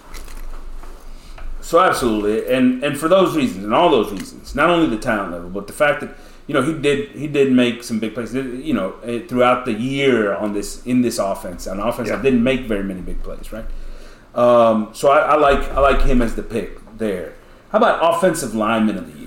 so absolutely, and and for those reasons and all those reasons, not only the talent level, but the fact that you know he did he did make some big plays. You know, eh, throughout the year on this in this offense, an offense Yeah. that didn't make very many big plays, right? Um, so I, I like I like him as the pick there. How about offensive lineman of the year?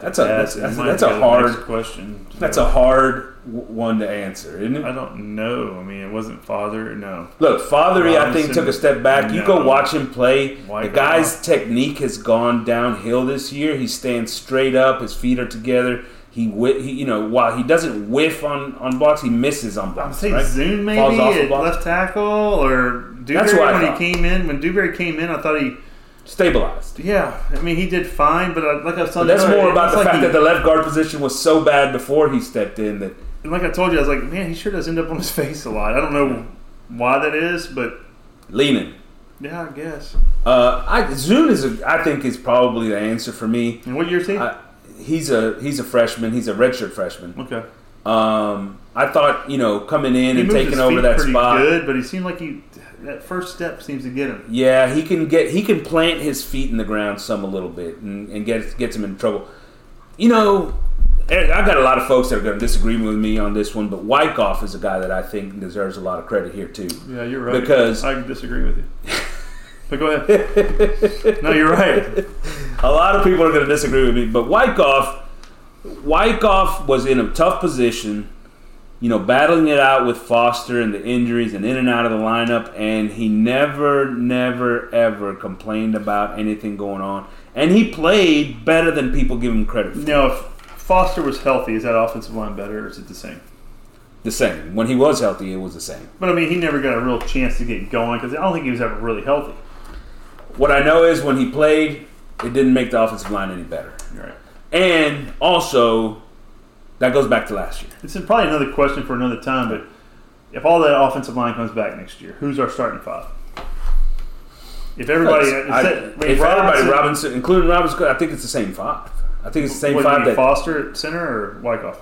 That's a- that's- that's a- that's a hard- question. That's a hard one to answer, isn't it? I don't know. I mean, it wasn't Fatheree. No. Look, Fatheree, I think took a step back. You go watch him play. Why the guy's technique has gone downhill this year. He stands straight up. His feet are together. He, he you know, while he doesn't whiff on, on blocks, he misses on blocks. I'm right? Zuhn maybe Falls off at block. left tackle or That's Dewberry when thought. he came in. When Dewberry came in, I thought he. Stabilized. Yeah, I mean he did fine, but I, like I was But that's you, more about the like fact he- that the left guard position was so bad before he stepped in that And like I told you, I was like, man, he sure does end up on his face a lot. I don't know why that is, but leaning. yeah, I guess. Uh, I, Zuhn is, a, I think, is probably the answer for me. And what year is he? I, he's a he's a freshman. He's a redshirt freshman. okay. Um, I thought you know coming in He and taking over that spot. good, but he seemed like he that first step seems to get him. Yeah, he can get he can plant his feet in the ground some a little bit and, and get gets him in trouble. You know, I got a lot of folks that are going to disagree with me on this one, but Wykoff is a guy that I think deserves a lot of credit here too. Yeah, you're right. Because- I disagree with you. But go ahead. no, you're right. A lot of people are going to disagree with me, but Wykoff, Wykoff was in a tough position, you know, battling it out with Foster and the injuries and in and out of the lineup, and he never, never, ever complained about anything going on. And he played better than people give him credit for. Now, if Foster was healthy, is that offensive line better, or is it the same? The same. When he was healthy, it was the same. But I mean, he never got a real chance to get going because I don't think he was ever really healthy. What I know is when he played, it didn't make the offensive line any better. Right. And also, that goes back to last year. It's probably another question for another time, but if all that offensive line comes back next year, who's our starting five? If everybody, I- if, if everybody, Robinson, including Robinson, I think it's the same five. I think it's the same what, five you that Foster at center or Wykoff?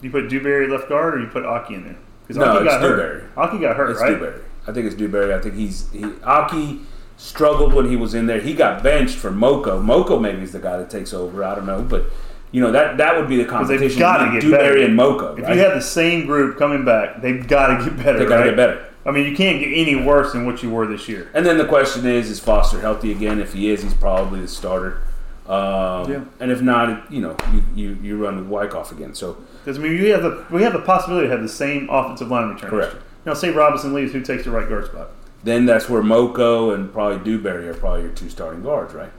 You put Dewberry left guard or you put Aki in there? Because No, Aki it's got hurt. Dewberry. Aki got hurt, it's right? Dewberry. I think it's Dewberry. I think he's he Aki struggled when he was in there. He got benched for Moko. Moko maybe is the guy that takes over. I don't know, but you know that that would be the they've competition. gotta between get Dewberry better. and Moko. If right? you have the same group coming back, they've got to get better. they gotta right? get better. I mean, you can't get any worse than what you were this year. And then the question is: Is Foster healthy again? If he is, he's probably the starter. Um, Yeah. And if not, you know, you, you, you run with Wykoff again. So Because I mean, we have the we have the possibility to have the same offensive line return. Correct. Now, say Robinson leaves, who takes the right guard spot? Then that's where Moko and probably Dewberry are probably your two starting guards, right?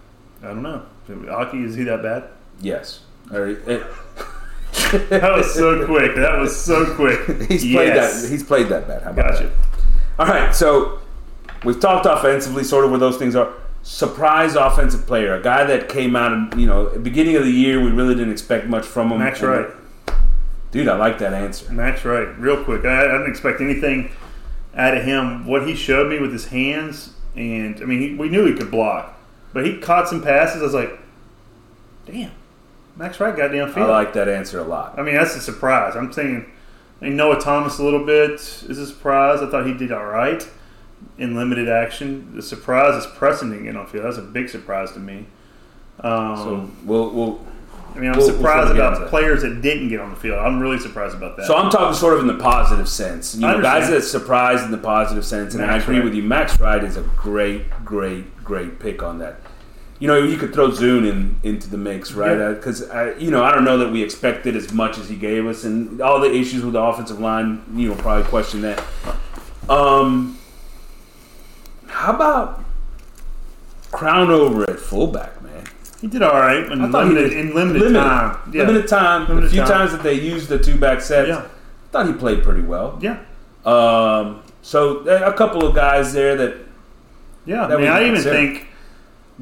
I don't know. Aki is he that bad? Yes. Or, it, That was so quick. That was so quick. he's played Yes. that. He's played that bad. How about Gotcha. that? All right. So we've talked offensively, sort of where those things are. Surprise offensive player, a guy that came out of you know, beginning of the year, we really didn't expect much from him. Max Wright. Dude, I like that answer. Max Wright. Real quick. I, I didn't expect anything out of him. What he showed me with his hands, and I mean, he, we knew he could block, but he caught some passes. I was like, damn, Max Wright got downfield. I like that answer a lot. I mean, that's a surprise. I'm saying, I mean, Noah Thomas a little bit is a surprise. I thought he did all right in limited action. The surprise is pressing to get on field. That's a big surprise to me. Um, So we'll we'll. I mean, I'm we'll- we'll surprised get about players that didn't get on the field. I'm really surprised about that. So I'm talking sort of in the positive sense. You know, guys that surprised in the positive sense, and Max I agree Wright. with you. Max Wright is a great, great, great pick on that. You know, you could throw Zuhn in into the mix, right? Yeah. Because I, you know, I don't know that we expected as much as he gave us, and all the issues with the offensive line. You know, probably question that. Um, how about crown over at fullback. He did all right in I limited, in limited, time. Yeah. Limited time. Limited a few time. times that they used the two back sets. Yeah. Thought he played pretty well. Yeah. Um, so a couple of guys there that Yeah. That I mean, I even think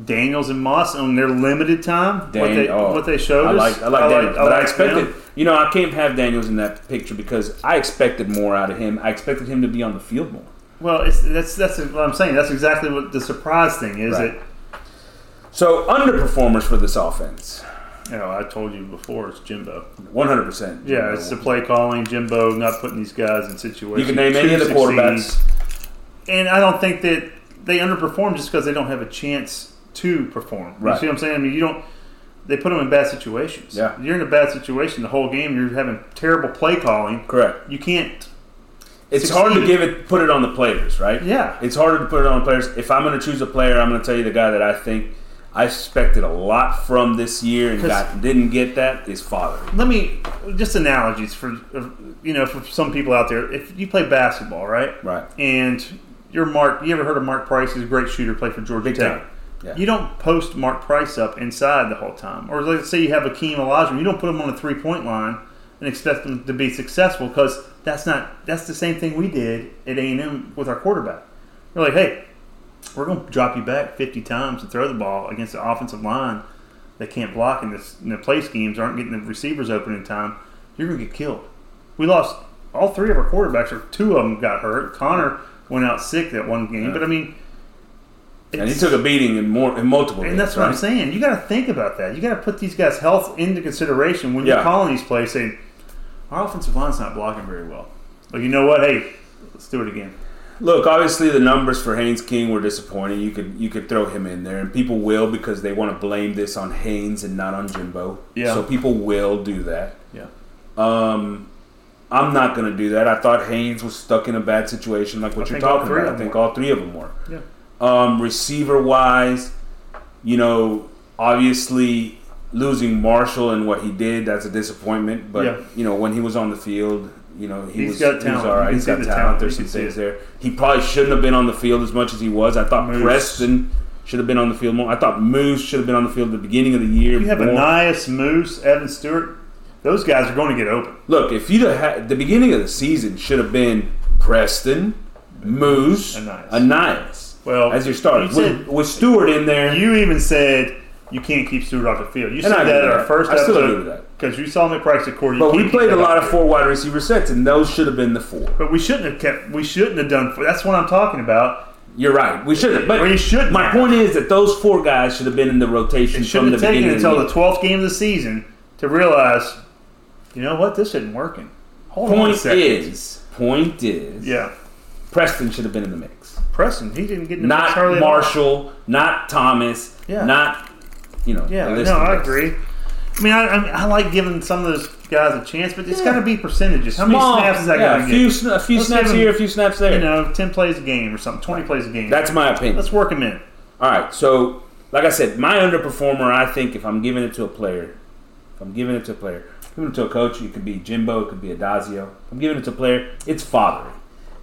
Daniels and Moss on their limited time, what they oh, what they showed I like I like Daniels, but I like expected them. you know I can't have Daniels in that picture because I expected more out of him. I expected him to be on the field more. Well, it's, that's that's what I'm saying. That's exactly what the surprise thing is. Right. That So underperformers for this offense, you know, I told you before, it's Jimbo. one hundred percent. Yeah, it's the play calling, Jimbo not putting these guys in situations. You can name any of the quarterbacks. and I don't think that they underperform just because they don't have a chance to perform. You Right. see what I'm saying? I mean, you don't. They put them in bad situations. Yeah. you're in a bad situation the whole game. You're having terrible play calling. Correct. You can't. It's Succeed. hard to give it, put it on the players, right? Yeah. It's harder to put it on the players. If I'm going to choose a player, I'm going to tell you the guy that I think I expected a lot from this year and got, didn't get that is Fatheree. Let me just analogies for you know for some people out there. If you play basketball, right? Right. And you're Mark. You ever heard of Mark Price? He's a great shooter. Played for Georgia Big Tech. time. Yeah. You don't post Mark Price up inside the whole time. Or let's say you have Akeem Olajuwon, you don't put him on the three point line and expect him to be successful because that's not that's the same thing we did at A and M with our quarterback. We're like, hey, we're going to drop you back 50 times and throw the ball against the offensive line that can't block in, this, in the play schemes, aren't getting the receivers open in time. You're going to get killed. We lost all three of our quarterbacks, or two of them got hurt. Conner went out sick that one game, Yeah. but I mean, And he took a beating in more in multiple. and games, that's what I'm saying. You got to think about that. You got to put these guys' health into consideration when you're calling these plays. Saying our offensive line's not blocking very well. But you know what? Hey, let's do it again. Look, obviously the numbers for Haynes King were disappointing. You could you could throw him in there, and people will because they want to blame this on Haynes and not on Jimbo. Yeah. So people will do that. Yeah. Um, I'm not going to do that. I thought Haynes was stuck in a bad situation, like what I you're talking about. I think were. all three of them were. Yeah. Um, receiver wise, you know, obviously losing Marshall and what he did, that's a disappointment. But Yeah. you know, when he was on the field, you know, he He's was got he was talent. all right. He's got the talent. talent. There's some things there. He probably shouldn't have been on the field as much as he was. I thought Moose. Preston should have been on the field more. I thought Moose should have been on the field at the beginning of the year. You have more. Ananias, Moose, Evan Stewart. Those guys are going to get open. Look, if you'd have had the beginning of the season should have been Preston, Moose, Ananias. Ananias Well, as your starter you with, with Stewart in there. You even said you can't keep Stewart off the field. You And said that at our first I still agree episode with that. because you saw practice at quarter. but we played a lot of four wide receiver sets, and those should have been the four. But we shouldn't have kept. We shouldn't have done. Four. That's what I'm talking about. You're right. We should have. But you shouldn't my point is that those four guys should have been in the rotation from the taken beginning until the the 12th game of the season to realize, you know what, this isn't working. Hold on a Point is, point is, yeah, Preston should have been in the mix. Preston. He didn't get in the mix Not. Marshall, not Thomas, Yeah. not you know. Yeah, no, I agree. I mean, I, I, mean, I like giving some of those guys a chance, but it's got to be percentages. How many Small, snaps is that yeah, going a to few, get? sn- a few Let's snaps give him, here, a few snaps there. You know, ten plays a game or something, twenty plays a game. That's my opinion. Let's work them in. All right, so like I said, my underperformer, I think, if I'm giving it to a player, if I'm giving it to a player, giving it to a coach, it could be Jimbo, it could be Addazio. If I'm giving it to a player, it's Fatheree.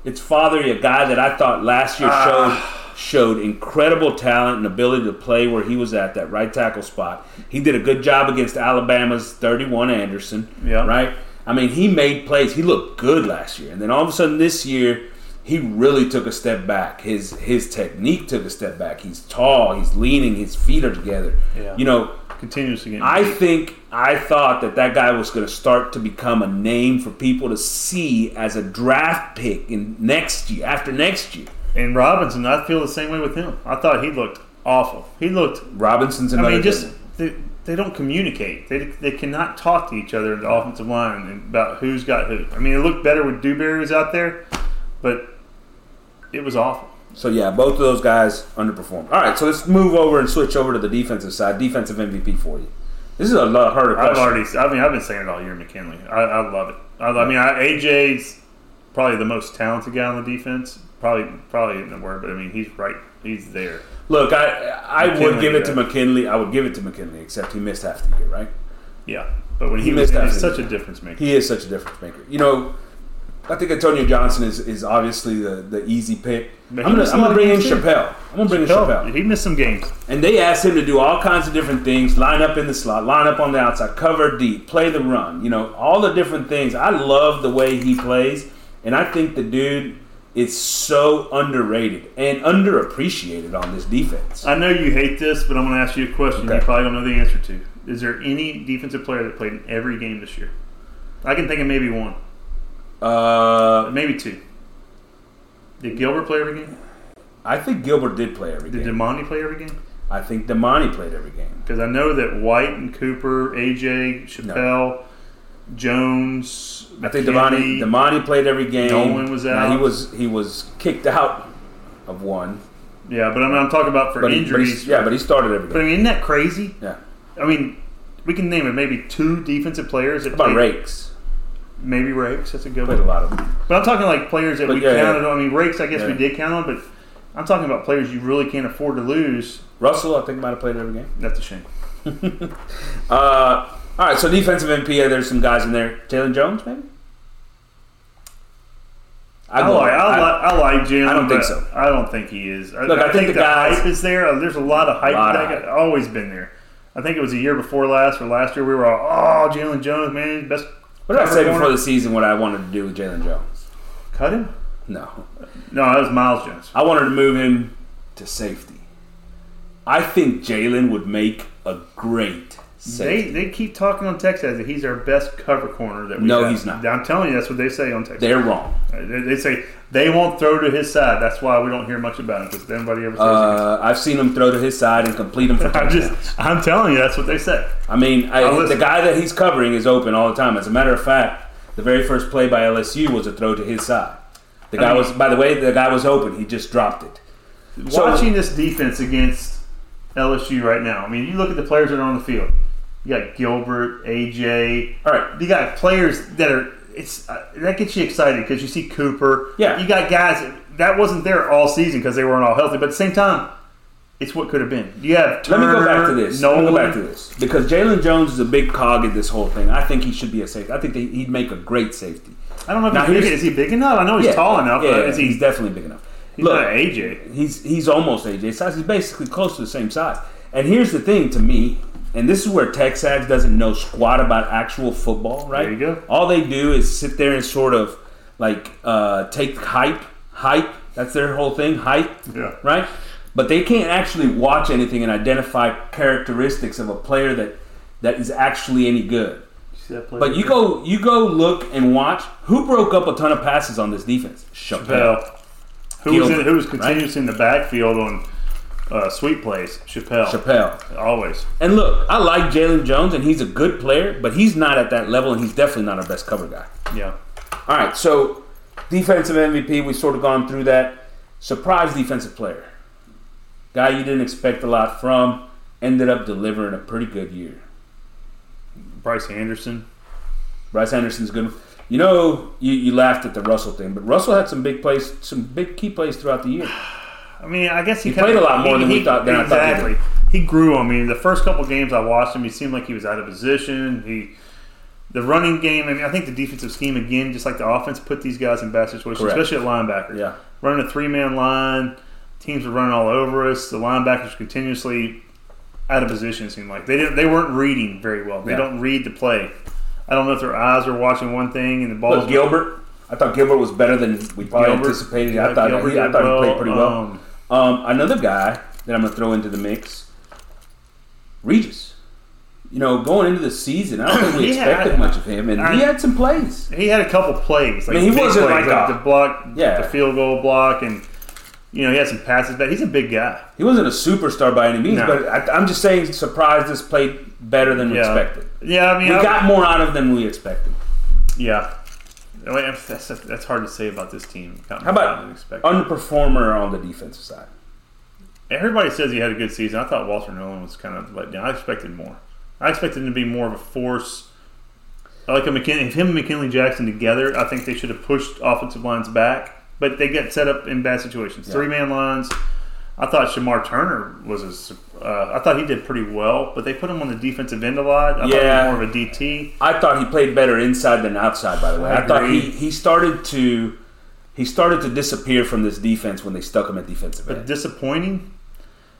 It's Fatheree, a guy that I thought last year Ah. showed showed incredible talent and ability to play where he was at that right tackle spot. He did a good job against Alabama's 31 Anderson. Yeah. Right. I mean, he made plays. He looked good last year, and then all of a sudden this year, he really took a step back. His his technique took a step back. He's tall. He's leaning. His feet are together. Yeah. You know, Continues to get. I think I thought that that guy was going to start to become a name for people to see as a draft pick in next year, after next year. and Robinson, I feel the same way with him. I thought he looked awful. He looked. Robinson's another. I mean, just they, they don't communicate. They, they cannot talk to each other at the offensive line about who's got who. I mean, it looked better with Dewberry was out there, but it was awful. So yeah, both of those guys underperformed. All right, so let's move over and switch over to the defensive side. Defensive MVP for you. This is a lot harder I've already. I mean, I've been saying it all year, McKinnley. I, I love it. I, I mean, I, AJ's probably the most talented guy on the defense. Probably, probably in the word, but I mean, he's right. He's there. Look, I I would give it to. McKinnley. I would give it to McKinnley, except he missed half the year, right? Yeah, but when he, He was, missed he's such a difference maker. He is such a difference maker. You know, I think Antonio Johnson is, is obviously the, the easy pick. I'm gonna, I'm gonna bring in games, too. Chappell. I'm gonna bring in Chappell, Chappell. he missed some games. And they asked him to do all kinds of different things: line up in the slot, line up on the outside, cover deep, play the run. You know, all the different things. I love the way he plays, and I think the dude is so underrated and underappreciated on this defense. I know you hate this, but I'm going to ask you a question you probably don't know the answer to. Is there any defensive player that played in every game this year? I can think of maybe one, Uh, maybe two. Did Gilbert play every game? I think Gilbert did play every game. Did game. Demani play every game? I think Demani played every game. Because I know that White and Cooper, AJ, Chappell, Jones, I think Demani Demani played every game. Nolen was Now, he out. was he was kicked out of one, Yeah, but I'm, I'm talking about for but he, but he- injuries. yeah, but he started every But I game. mean, isn't that crazy? Yeah. I mean, we can name it maybe two defensive players that How about played- Rakes? Maybe Rakes. That's a good Played a one. lot of them. But I'm talking like players that But we yeah, counted yeah. on. I mean, Rakes, I guess we Yeah. did count on, but I'm talking about players you really can't afford to lose. Russell, I think might have played every game. That's a shame. Uh, all right, so defensive MP, there's some guys in there. Jaylon Jones, maybe. I, go- like, I, I- like, I like Jaylon. I don't think but so. I don't think he is. I, Look, I, I think, the guys- hype is there. Uh, There's a lot of hype. Lot for of that guy. hype. Always been there. I think it was a year before last or last year. We were all, oh, Jaylon Jones, man, best. What did I say before the season? What I wanted to do with Jaylon Jones? Cut him? No, No, that was Myles Jones. I wanted to move him to safety. I think Jaylon would make a great They they keep talking on Texas that he's our best cover corner that we No, have. he's not. I'm telling you, that's what they say on Texas. They're wrong. They, they say they won't throw to his side. That's why we don't hear much about him because nobody ever says. Uh, I've seen him throw to his side and complete him for. I'm touchdowns. just, I'm telling you, that's what they say. I mean, I, Now, the guy that he's covering is open all the time. As a matter of fact, the very first play by LSU was a throw to his side. The guy I mean- was, by the way, the guy was open. He just dropped it. So- Watching this defense against LSU right now, I mean, you look at the players that are on the field. You got Gilbert, AJ. All right, You got players that are. It's uh, that gets you excited because you see Cooper. Yeah. You got guys that, that wasn't there all season because they weren't all healthy. But at the same time, it's what could have been. You have let me go back to this. Me go back to this because Jaylon Jones is a big cog in this whole thing. I think he should be a safety. I think that he'd make a great safety. I don't know if Now, he's big. Is he big enough? I know he's Yeah, tall enough. Yeah, but is he? he's definitely big enough. He's Look, AJ. He's he's almost AJ size. He's basically close to the same size. And here's the thing to me, and this is where TexAgs doesn't know squat about actual football, right? There you go. All they do is sit there and sort of like uh, take hype, hype. That's their whole thing, hype, Yeah. right? But they can't actually watch anything and identify characteristics of a player that that is actually any good. But you go you go look and watch who broke up a ton of passes on this defense. Chappell. Chappell. Who was, in, who was right? continuously in the backfield on uh, sweep plays? Chappell. Chappell. Always. And look, I like Jaylon Jones, and he's a good player, but he's not at that level, and he's definitely not our best cover guy. Yeah. All right, so defensive MVP, we've sort of gone through that. Surprise defensive player, guy you didn't expect a lot from, ended up delivering a pretty good year. Bryce Anderson. Bryce Anderson's good. You know, you, you laughed at the Russell thing, but Russell had some big plays, some big key plays throughout the year. I mean, I guess he, He played a lot more than we thought- than I thought he exactly. He grew on me. The first couple games I watched him, he seemed like he was out of position. He, the running game. I mean, I think the defensive scheme again, just like the offense, put these guys in bad situations, Correct. especially at linebacker. Yeah. running a three man line. Teams were running all over us. The linebackers continuously out of position. It seemed like they didn't. They weren't reading very well. They Yeah. don't read the play. I don't know if their eyes were watching one thing and the ball. Gilbert, I thought Gilbert was better than we probably Gilbert- anticipated. I thought he, I thought he played pretty well. Um, Um, another guy that I'm going to throw into the mix, Regis. You know, going into the season, I don't think we expected I- much of him, and I- he had some plays. he had a couple plays. Like I mean, he wasn't plays, like a- the block, Yeah. the field goal block, and you know he had some passes. But he's a big guy. He wasn't a superstar by any means, No. but I, I'm just saying, surprised this played better than we Yeah. expected. Yeah, I mean, We I- got more out of than we expected. yeah. That's, that's hard to say about this team. Got How about underperformer on the defensive side? Everybody says he had a good season. I thought Walter Nolen was kind of let down. I expected more. I expected him to be more of a force. Like a McKinnley, if him and McKinnley Jackson together, I think they should have pushed offensive lines back. But they get set up in bad situations. Yeah. Three man lines. I thought Shemar Turner was a. Uh, I thought he did pretty well, but they put him on the defensive end a lot. I thought he Yeah. was more of a DT. I thought he played better inside than outside. By the way, I I, thought he, he started to he started to disappear from this defense when they stuck him at defensive But end. disappointing.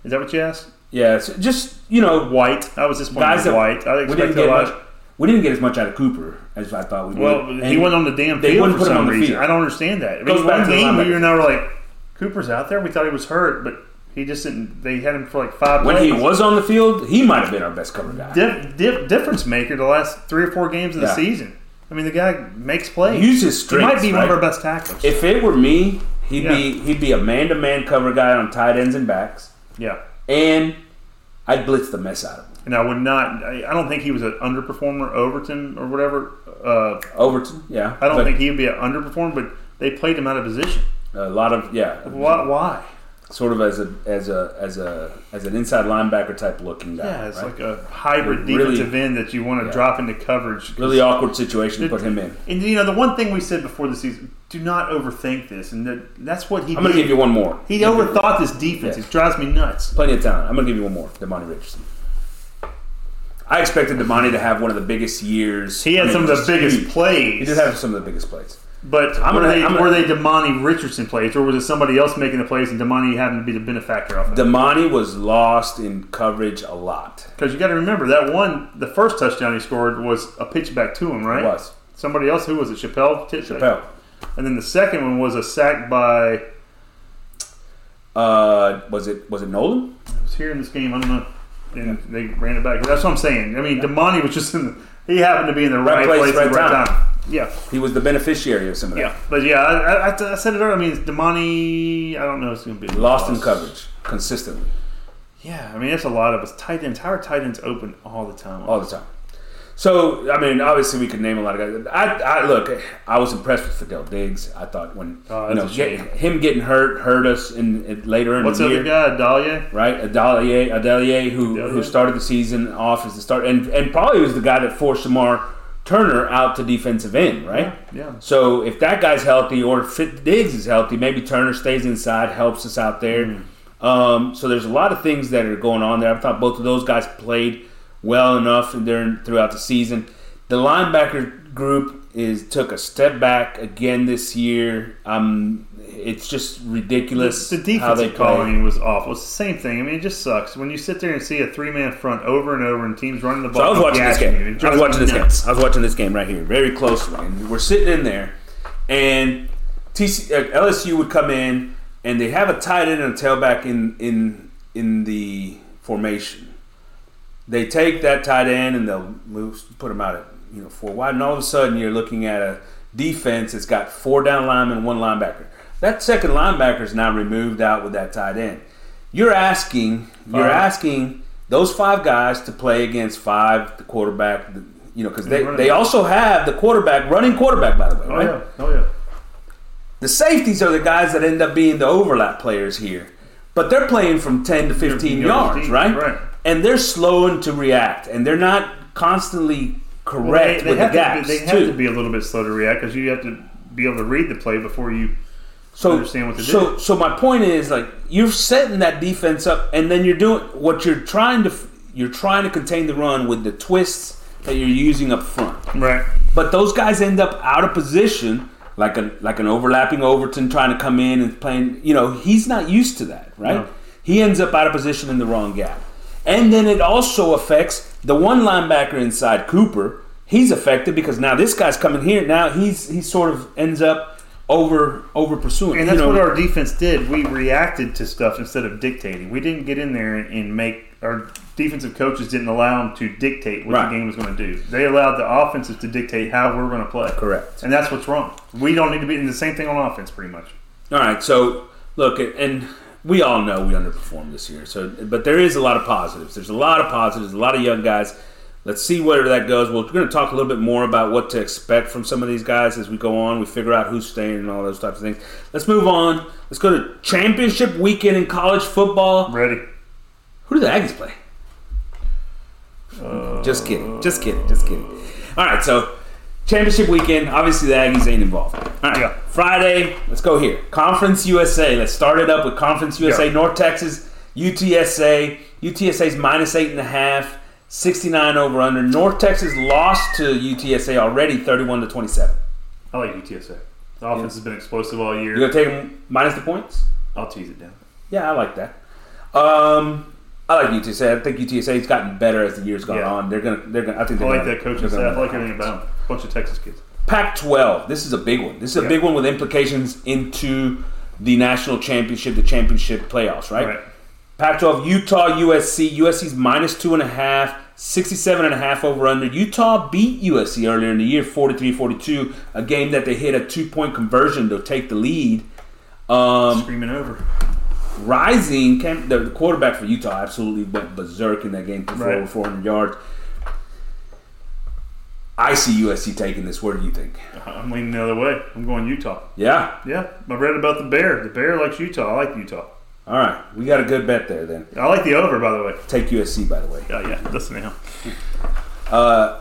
Is that what you asked? Yeah, it's just you know White. I was disappointed guys with White. I we didn't expected a get lot. much. We didn't get as much out of Cooper as I thought we would. Well, And he went on the damn they field wouldn't for put him some on the reason. field. I don't understand that. It was one game where you now were like, Cooper's out there. We thought he was hurt, but he just didn't. They had him for like five. when he was on the field, he might have been our best cover guy. Dif- dif- difference maker the last three or four games of the Yeah. season. I mean, the guy makes plays. Use his he might be one of our best tacklers. If it were me, he'd Yeah. be he'd be a man to man cover guy on tight ends and backs, yeah, and I'd blitz the mess out of him. and I would not. I, don't think he was an underperformer, Overton or whatever. Uh, Overton, yeah. I don't but think he would be an underperformer, but they played him out of position. a lot of yeah. Why? why? Sort of as a as a as a as an inside linebacker type looking guy. Yeah, it's right? like a hybrid Really- defensive end that you want to Yeah. drop into coverage. really awkward situation to put him in. And you know the one thing we said before the season: do not overthink this, and that, that's what he I'm going to give you one more. he overthought this defense. Yeah. It drives me nuts. Plenty of talent. I'm going to give you one more. Demani Richardson. I expected Demani to have one of the biggest years. He had I mean, some of the biggest huge. plays. He did have some of the biggest plays. But I'm were, gonna- they, I'm gonna- they Demani Richardson plays, or was it somebody else making the plays and Demani happened to be the benefactor of it? Demani was lost in coverage a lot. Because you got to remember that one, the first touchdown he scored was a pitch back to him, right? It was Somebody else who was it? Chappell. Tip- Chappell. And then the second one was a sack by. Uh, was it was it Nolen? I was here in this game. I don't know. And they ran it back. That's what I'm saying. I mean, Demani was just in. The, he happened to be in the right, place, place, at the right right time. time. Yeah, He was the beneficiary of some of that. yeah. But yeah, I, I, I said it earlier. I mean, Demani. I don't know. It's going to be Lost in coverage consistently Yeah, I mean, it's a lot of us. Tight ends. How are tight ends open all the time? all the time. So I mean, obviously we could name a lot of guys. I, I look, I was impressed with Fadil Diggs. I thought when Oh, you know that's get, him getting hurt hurt us in, in later in What's the the year. other guy? Dahlia. right? Adeleye, Adeleye, who who started the season off as the start, and and probably was the guy that forced Shemar Turner out to defensive end, right? Yeah. So if that guy's healthy, or if Diggs is healthy, maybe Turner stays inside, helps us out there. Mm. Um, so there's a lot of things that are going on there. I thought both of those guys played well enough during throughout the season. The linebacker group is took a step back again this year. Um, it's just ridiculous The, the how they calling was awful. It's the same thing. I mean, it just sucks when you sit there and see a three man front over and over, and teams running the ball. So I was watching this game. I was watching this game. I was watching this game right here, very closely, and we're sitting in there, and TC, uh, LSU would come in, and they have a tight end and a tailback in in in the formation. They take that tight end and they'll move, put him out at you know four wide, and all of a sudden you're looking at a defense that's got four down linemen, and one linebacker. That second linebacker is now removed out with that tight end. You're asking, you're asking those five guys to play against five, the quarterback, you know, because they, they also have the quarterback, running quarterback, by the way, Oh right? yeah. Oh yeah. The safeties are the guys that end up being the overlap players here. But they're playing from 10 to 15 yards deep, right? right. And they're slowing to react, and they're not constantly Well, correct they, they with the to gaps, be, they too. have to be a little bit slow to react because you have to be able to read the play before you so, understand what to so. So my point is, like, you're setting that defense up, and then you're doing what you're trying to you're trying to contain the run with the twists that you're using up front. right. But those guys end up out of position, like a like an overlapping Overton trying to come in and playing. You know, he's not used to that, right? No. He ends up out of position in the wrong gap, and then it also affects the one linebacker inside Cooper. He's affected because now this guy's coming here. Now he's he sort of ends up over over pursuing. And that's you know, what our defense did. We reacted to stuff instead of dictating. We didn't get in there and, make our defensive coaches didn't allow them to dictate what Right. the game was going to do. They allowed the offenses to dictate how we're going to play. correct. And that's what's wrong. We don't need to be in the same thing on offense, pretty much. All right, so look, and we all know we underperformed this year. So, but there is a lot of positives. There's a lot of positives. A lot of young guys. Let's see where that goes. We're going to talk a little bit more about what to expect from some of these guys as we go on. We figure out who's staying and all those types of things. Let's move on. Let's go to championship weekend in college football. Ready? Who do the Aggies play? just kidding. Just kidding. Just kidding. All right, so championship weekend. Obviously, the Aggies ain't involved. All right. Yeah. Friday, let's go here. Conference USA. Let's start it up with Conference USA. Yeah. North Texas, UTSA. UTSA's minus eight and a half. 69 over under. North Texas lost to UTSA already, 31 to 27. I like UTSA. The offense has been explosive all year. You're gonna take them minus the points? I'll tease it down. Yeah, I like that. Um, I like UTSA. I think UTSA's gotten better as the years gone Yeah. on. They're gonna, they're gonna. I think I like gonna, that coaching staff. I like everything about them. Bunch of Texas kids. Pac-12. This is a big one. This is a Yeah. big one with implications into the national championship, the championship playoffs, right? Right. Pac-12, Utah, USC. USC's minus two and a half, 67 and a half over under. Utah beat USC earlier in the year, 43-42, a game that they hit a two-point conversion to take the lead. Um, Screaming over. Rising, Cam, the, the quarterback for Utah absolutely went berserk in that game, for Right. over 400 yards. I see USC taking this. Where do you think? I'm leaning the other way. I'm going Utah. Yeah. Yeah, I read about the Bear. The Bear likes Utah. I like Utah. All right, we got a good bet there. Then I like the over, by the way. take USC by the way, Oh yeah. Listen to him. uh,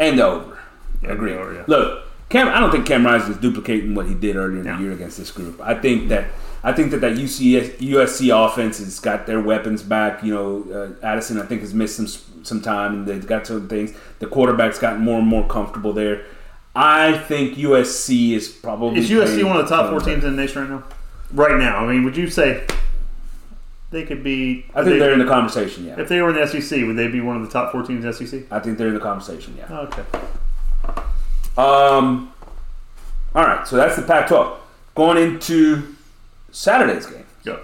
and the over. Yeah, Agree. the over, yeah. Look, Cam. I don't think Cam Rising is duplicating what he did earlier in No. the year against this group. I think that I think that that UCS, USC offense has got their weapons back. You know, uh, Addison I think has missed some some time, and they've got certain things. The quarterback's gotten more and more comfortable there. I think USC is probably Is USC one of the top four teams in the nation right now? Right now, I mean, would you say they could be? I think they- they're in the conversation. Yeah, If they were in the SEC, would they be one of the top four teams in the SEC? I think they're in the conversation. Yeah. Oh, okay. Um. All right, so that's the Pac-12. Going into Saturday's game, Go.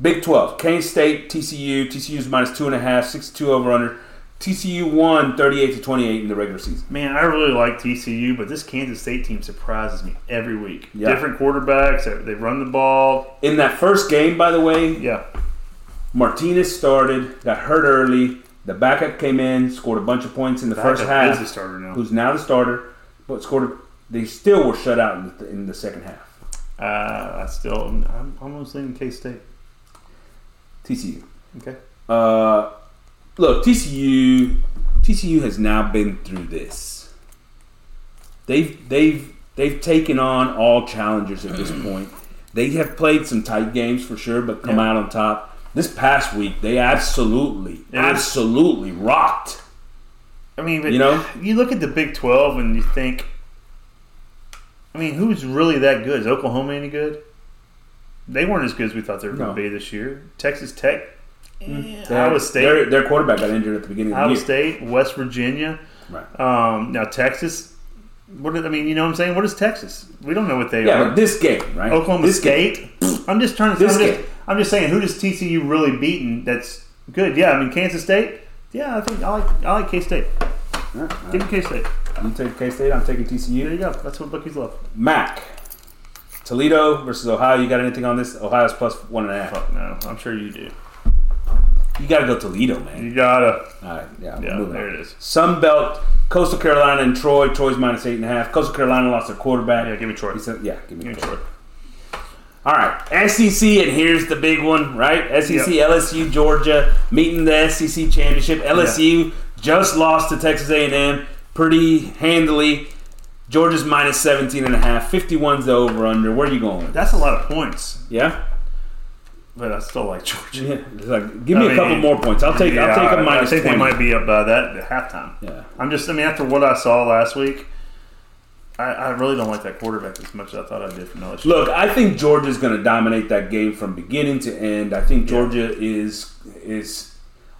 Big 12, K State, TCU. TCU's minus two and a half, 62 over under. TCU won 38 to 28 in the regular season. Man, I really like TCU, but this Kansas State team surprises me every week. Yeah. Different quarterbacks. they- run the ball. In that first game, by the way, Yeah. Martinez started, got hurt early. The backup came in, scored a bunch of points in the first Backup half. is the starter now. Who's now the starter, but scored. They still were shut out in the, in the second half. Uh, I still, I'm almost leaning K State. TCU. Okay. Uh, look, TCU. TCU has now been through this. They've they've they've taken on all challengers at this point. They have played some tight games for sure, but come Yeah. out on top. This past week, they absolutely, absolutely rocked. I mean, but You know? you look at the Big Twelve and you think, I mean, who's really that good? Is Oklahoma any good? They weren't as good as we thought they were No. going to be this year. Texas Tech, They Iowa State, Their, their quarterback got injured at the beginning of the game. Iowa year. State, West Virginia. Right. Um, now Texas. What did, I mean, you know what I'm saying? What is Texas? We don't know what they Yeah, are. but this game, right? Oklahoma this game- I'm just trying to. This I'm just, game. I'm just saying, who does TCU really beaten? That's good. Yeah, I mean Kansas State. Yeah, I think I like I like K State. All right, all Give right. me K State. You take K State. I'm taking TCU. There you go. That's what bookies love. Mac. Toledo versus Ohio. You got anything on this? Ohio's plus one and a half. Fuck no, I'm sure you do. You got to go Toledo, man. You gotta. All right, yeah, Yeah, moving there on. it is. Sun Belt, Coastal Carolina, and Troy. Troy's minus eight and a half. Coastal Carolina lost their quarterback. Yeah, give me Troy. He said, yeah, give me, Give Troy. Troy. All right, SEC, and here's the big one, right? SEC, Yep. LSU, Georgia meeting the SEC championship. LSU just lost to Texas A&M pretty handily. Georgia's minus 17 and a half. 51's the over under. Where are you going? That's a lot of points, Yeah. But I still like Georgia. Yeah, it's like, give me I a couple more points. I'll take. Yeah, I'll take a I- minus I think 20. they might be up uh, by that at halftime. Yeah. I'm just. I mean, after what I saw last week, I, I really don't like that quarterback as much as I thought I did from LSU. Look, I think Georgia's going to dominate that game from beginning to end. I think Georgia is is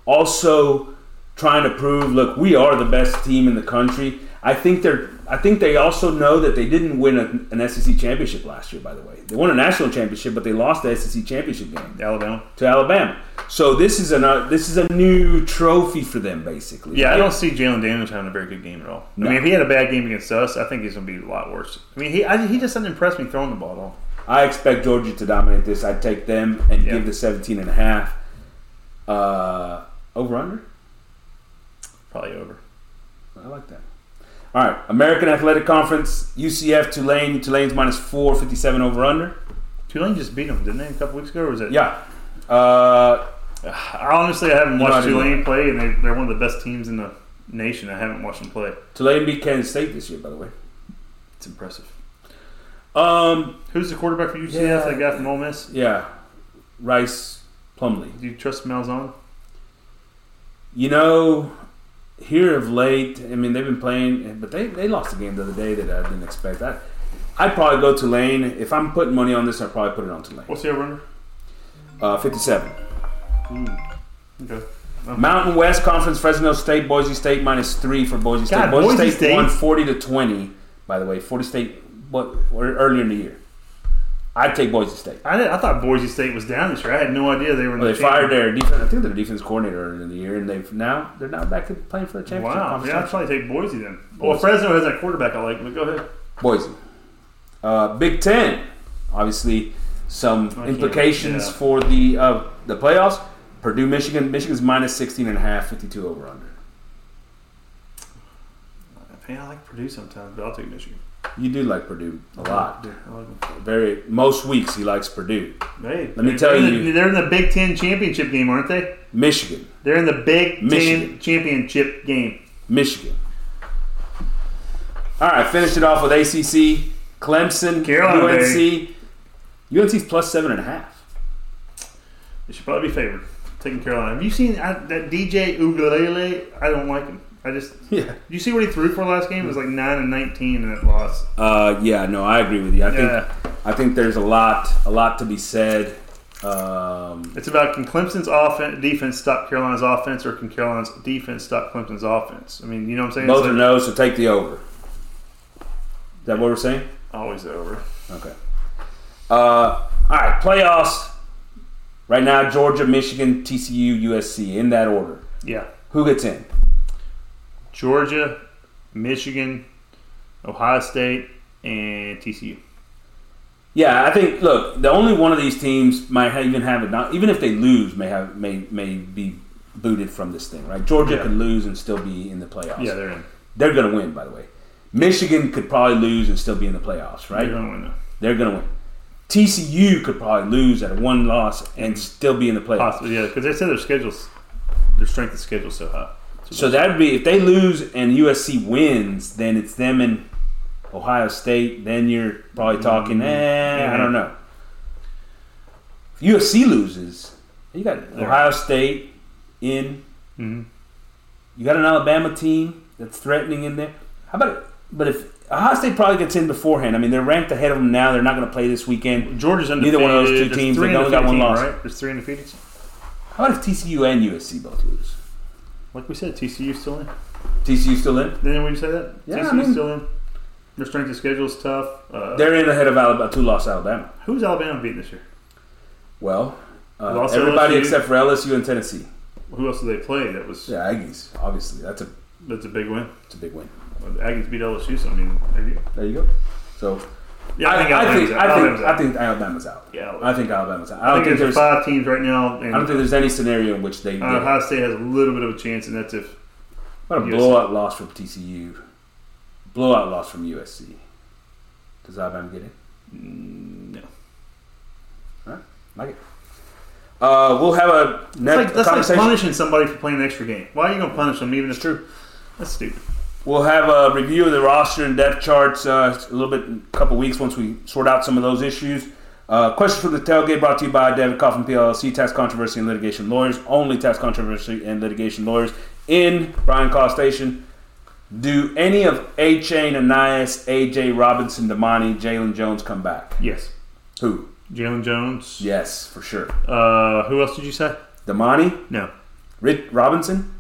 also trying to prove, look, we are the best team in the country. I think they're. I think they also know that they didn't win a, an SEC championship last year. By the way, they won a national championship, but they lost the SEC championship game Alabama. to Alabama. So this is a uh, this is a new trophy for them, basically. Yeah, I don't see Jalen Daniels having a very good game at all. No. I mean, if he had a bad game against us, I think he's going to be a lot worse. I mean, he I, he just doesn't impress me throwing the ball at all. I expect Georgia to dominate this. I'd take them and Yeah. give the 17 and a half. Uh, over under? Probably over. I like that. All right, American Athletic Conference, UCF, Tulane. Tulane's minus four, 57 over under. Tulane just beat them, didn't they, a couple weeks ago? Or was it? Yeah. Uh, I honestly I haven't No, I watched. Tulane play, and they, they're one of the best teams in the nation. I haven't watched them play. Tulane beat Kansas State this year, by the way. It's impressive. Um, Who's the quarterback for UCF? Yeah. That guy from Ole Miss. yeah, Rhys Plumlee. Do you trust Malzahn? You know, here of late, I mean, they've been playing, but they, they lost a game the other day that I didn't expect. I, I'd probably go Tulane. If I'm putting money on this, I'd probably put it on Tulane. What's the over? Uh, 57. Okay. Mountain West Conference, Fresno State, Boise State minus three for Boise State. God, Boise, Boise State, State. won 40 to 20, by the way. 40 State, what, earlier in the year. I'd take Boise State. I, did, I thought Boise State was down this year. I had no idea they were in Well, the they fired their defense. I think they're defense coordinator earlier in the year, and they've now they're now back to playing for the championship. Wow. Yeah, I'd probably take Boise then. Well, Boise. Fresno has that quarterback I like, but go ahead. Boise. Uh, Big Ten, obviously, some implications yeah. for the uh, the playoffs. Purdue, Michigan. Michigan's minus 16 and a half, 52 over under. Man, I like Purdue sometimes, but I'll take Michigan. You do like Purdue a lot. I like them. Very most weeks he likes Purdue. Hey, Let me they're tell in the- you- they're in the Big Ten championship game, aren't they? Michigan, They're in the Big Michigan. Ten championship game. Michigan. All right, finished it off with ACC, Clemson, Carolina, UNC. UNC's plus seven and a half. They should probably be favored. Taking Carolina. Have you seen uh, that DJ Uiagalelei? I don't like him. I just. Yeah. You see what he threw for last game? It was like nine and nineteen in that loss. Uh, yeah, no, I agree with you. I think I think there's a lot, a lot to be said. Um, It's about can Clemson's offense defense stop Carolina's offense, or can Carolina's defense stop Clemson's offense? I mean, you know what I'm saying? both It's are like- no, so take the over. Is that what we're saying? always over. Okay. Uh, all right, playoffs. Right now, Georgia, Michigan, TCU, USC, in that order. Yeah. Who gets in? Georgia, Michigan, Ohio State, and TCU. Yeah, I think. Look, the only one of these teams might even have it. Not even if they lose, may have may may be booted from this thing. Right? Georgia Yeah. could lose and still be in the playoffs. Yeah, they're in. they're going to win. By the way, Michigan could probably lose and still be in the playoffs. Right? They're gonna win though. They're going to win. TCU could probably lose at a one loss and still be in the playoffs. Possibly, yeah, because they said their schedules, their strength of schedule so high. So that'd be if they lose and USC wins, then it's them and Ohio State. Then you're probably talking, eh, I don't know. If USC loses, you got Ohio State in. Mhm. You got an Alabama team that's threatening in there. How about it? But if Ohio State probably gets in beforehand, I mean they're ranked ahead of them now. They're not going to play this weekend. Georgia's Neither undefeated. one of those two There's teams, they only got one teams, loss. right? There's three undefeated. How about if TCU and USC both lose? Like we said, TCU still in. TCU still in? Didn't we say that? Yeah, TCU's I mean- still in. Their strength of schedule is tough. Uh, They're in ahead of Alabama, two loss Alabama. who's Alabama beating this year? Well, uh, Lost everybody LSU. except for LSU and Tennessee. Who else did they play? That was Yeah, Aggies. Obviously, that's a that's a big win. it's a big win. Well, the Aggies beat LSU, so I mean, there you go. There you go. So Yeah, I, I, think Alabama's I out. think Alabama's I out. think Alabama's out. Yeah, I think Alabama's out. I I don't think think there's five teams right now, and I don't think there's any scenario in which they uh, Ohio State has a little bit of a chance, and that's if what a USC. blowout loss from TCU, blowout loss from USC. Does Alabama get in? no. All right, Like it. Uh, we'll have a That's like, that's like punishing somebody for playing an extra game. Why are you going to punish them even if true? That's stupid. We'll have a review of the roster and depth charts uh, a little bit in a couple weeks once we sort out some of those issues. Uh, question from the tailgate brought to you by David Coffin PLLC, tax controversy and litigation lawyers, only tax controversy and litigation lawyers in Bryan College Station. Do any of A Chain, Ainias, AJ Robinson, Demani, Jalen Jones come back? Yes. Who? Jalen Jones. Yes, for sure. Uh, who else did you say? Demani, No. Rick Robinson.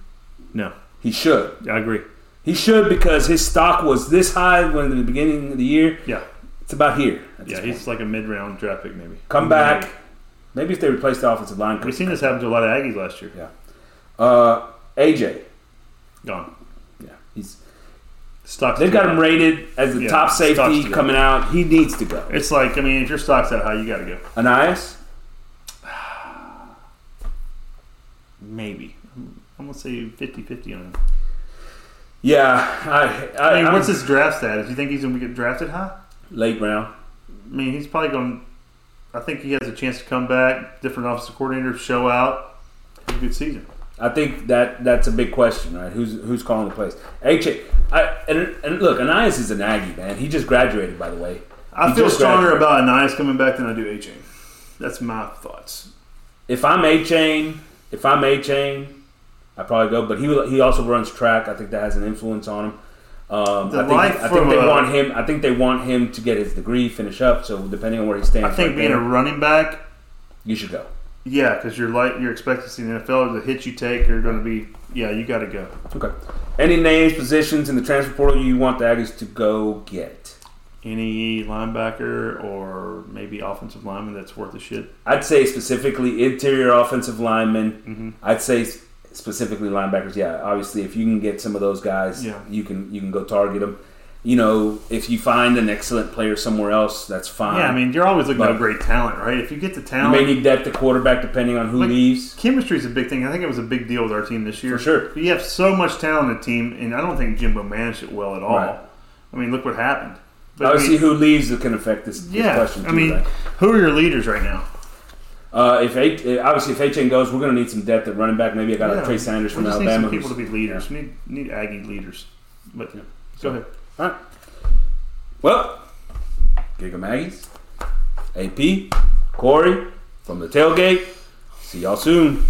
No. He should. I agree. He should because his stock was this high when the beginning of the year. Yeah. It's about here. Yeah, point. he's like a mid-round draft pick, maybe. come back. Maybe if they replace the offensive line, We've seen this happen to a lot of Aggies last year. Yeah. Uh, AJ. Gone. Yeah, he's. Stocks. They've got high. him rated as the Yeah, top safety to coming out. He needs to go. It's like I mean, if your stock's that high, you got to go. Ainias. Maybe. I'm gonna say 50-50 on him. Yeah, I. I, I mean, I'm- what's his draft status? You think he's gonna get drafted high? late round? I mean, he's probably going. I think he has a chance to come back. Different offensive coordinators show out. Have a good season. I think that that's a big question, right? Who's who's calling the plays? H. I and, and look, Ainias is an Aggie man. He just graduated, by the way. I He feel stronger graduated. about Ainias coming back than I do Achane. That's my thoughts. If I'm Achane, if I'm Achane, I probably go. But he he also runs track. I think that has an influence on him. Um, I think, I think they a- want him. I think they want him to get his degree, finish up. So depending on where he stands, I think right being a running back, you should go. yeah, because you're like you're expected to see the NFL. The hits you take are going to be, yeah, you got to go. Okay. Any names, positions in the transfer portal you want the Aggies to go get? Any linebacker or maybe offensive lineman that's worth a shit. I'd say specifically interior offensive lineman. Mm-hmm. I'd say specifically linebackers. Yeah, obviously, if you can get some of those guys, Yeah. you can you can go target them. You know, if you find an excellent player somewhere else, that's fine. Yeah, I mean, you're always looking But- at great talent, right? If you get the you talent, may need depth at quarterback depending on who Like- leaves. chemistry is a big thing. I think it was a big deal with our team this year. For sure. You have so much talent in the team, and I don't think Jimbo managed it well at all. Right. I mean, look what happened. But, I Obviously, mean, who leaves that can affect this, this yeah, question. Too, I mean, right? who are your leaders right now? Uh, if H, uh, obviously if H goes, we're going to need some depth at running back. Maybe I got Yeah. a Trey Sanders from just Alabama. need some people to be leaders. We need need Aggie leaders. But go ahead. All right. Well, Gig 'em Aggies, AP, Corey from the tailgate. See y'all soon.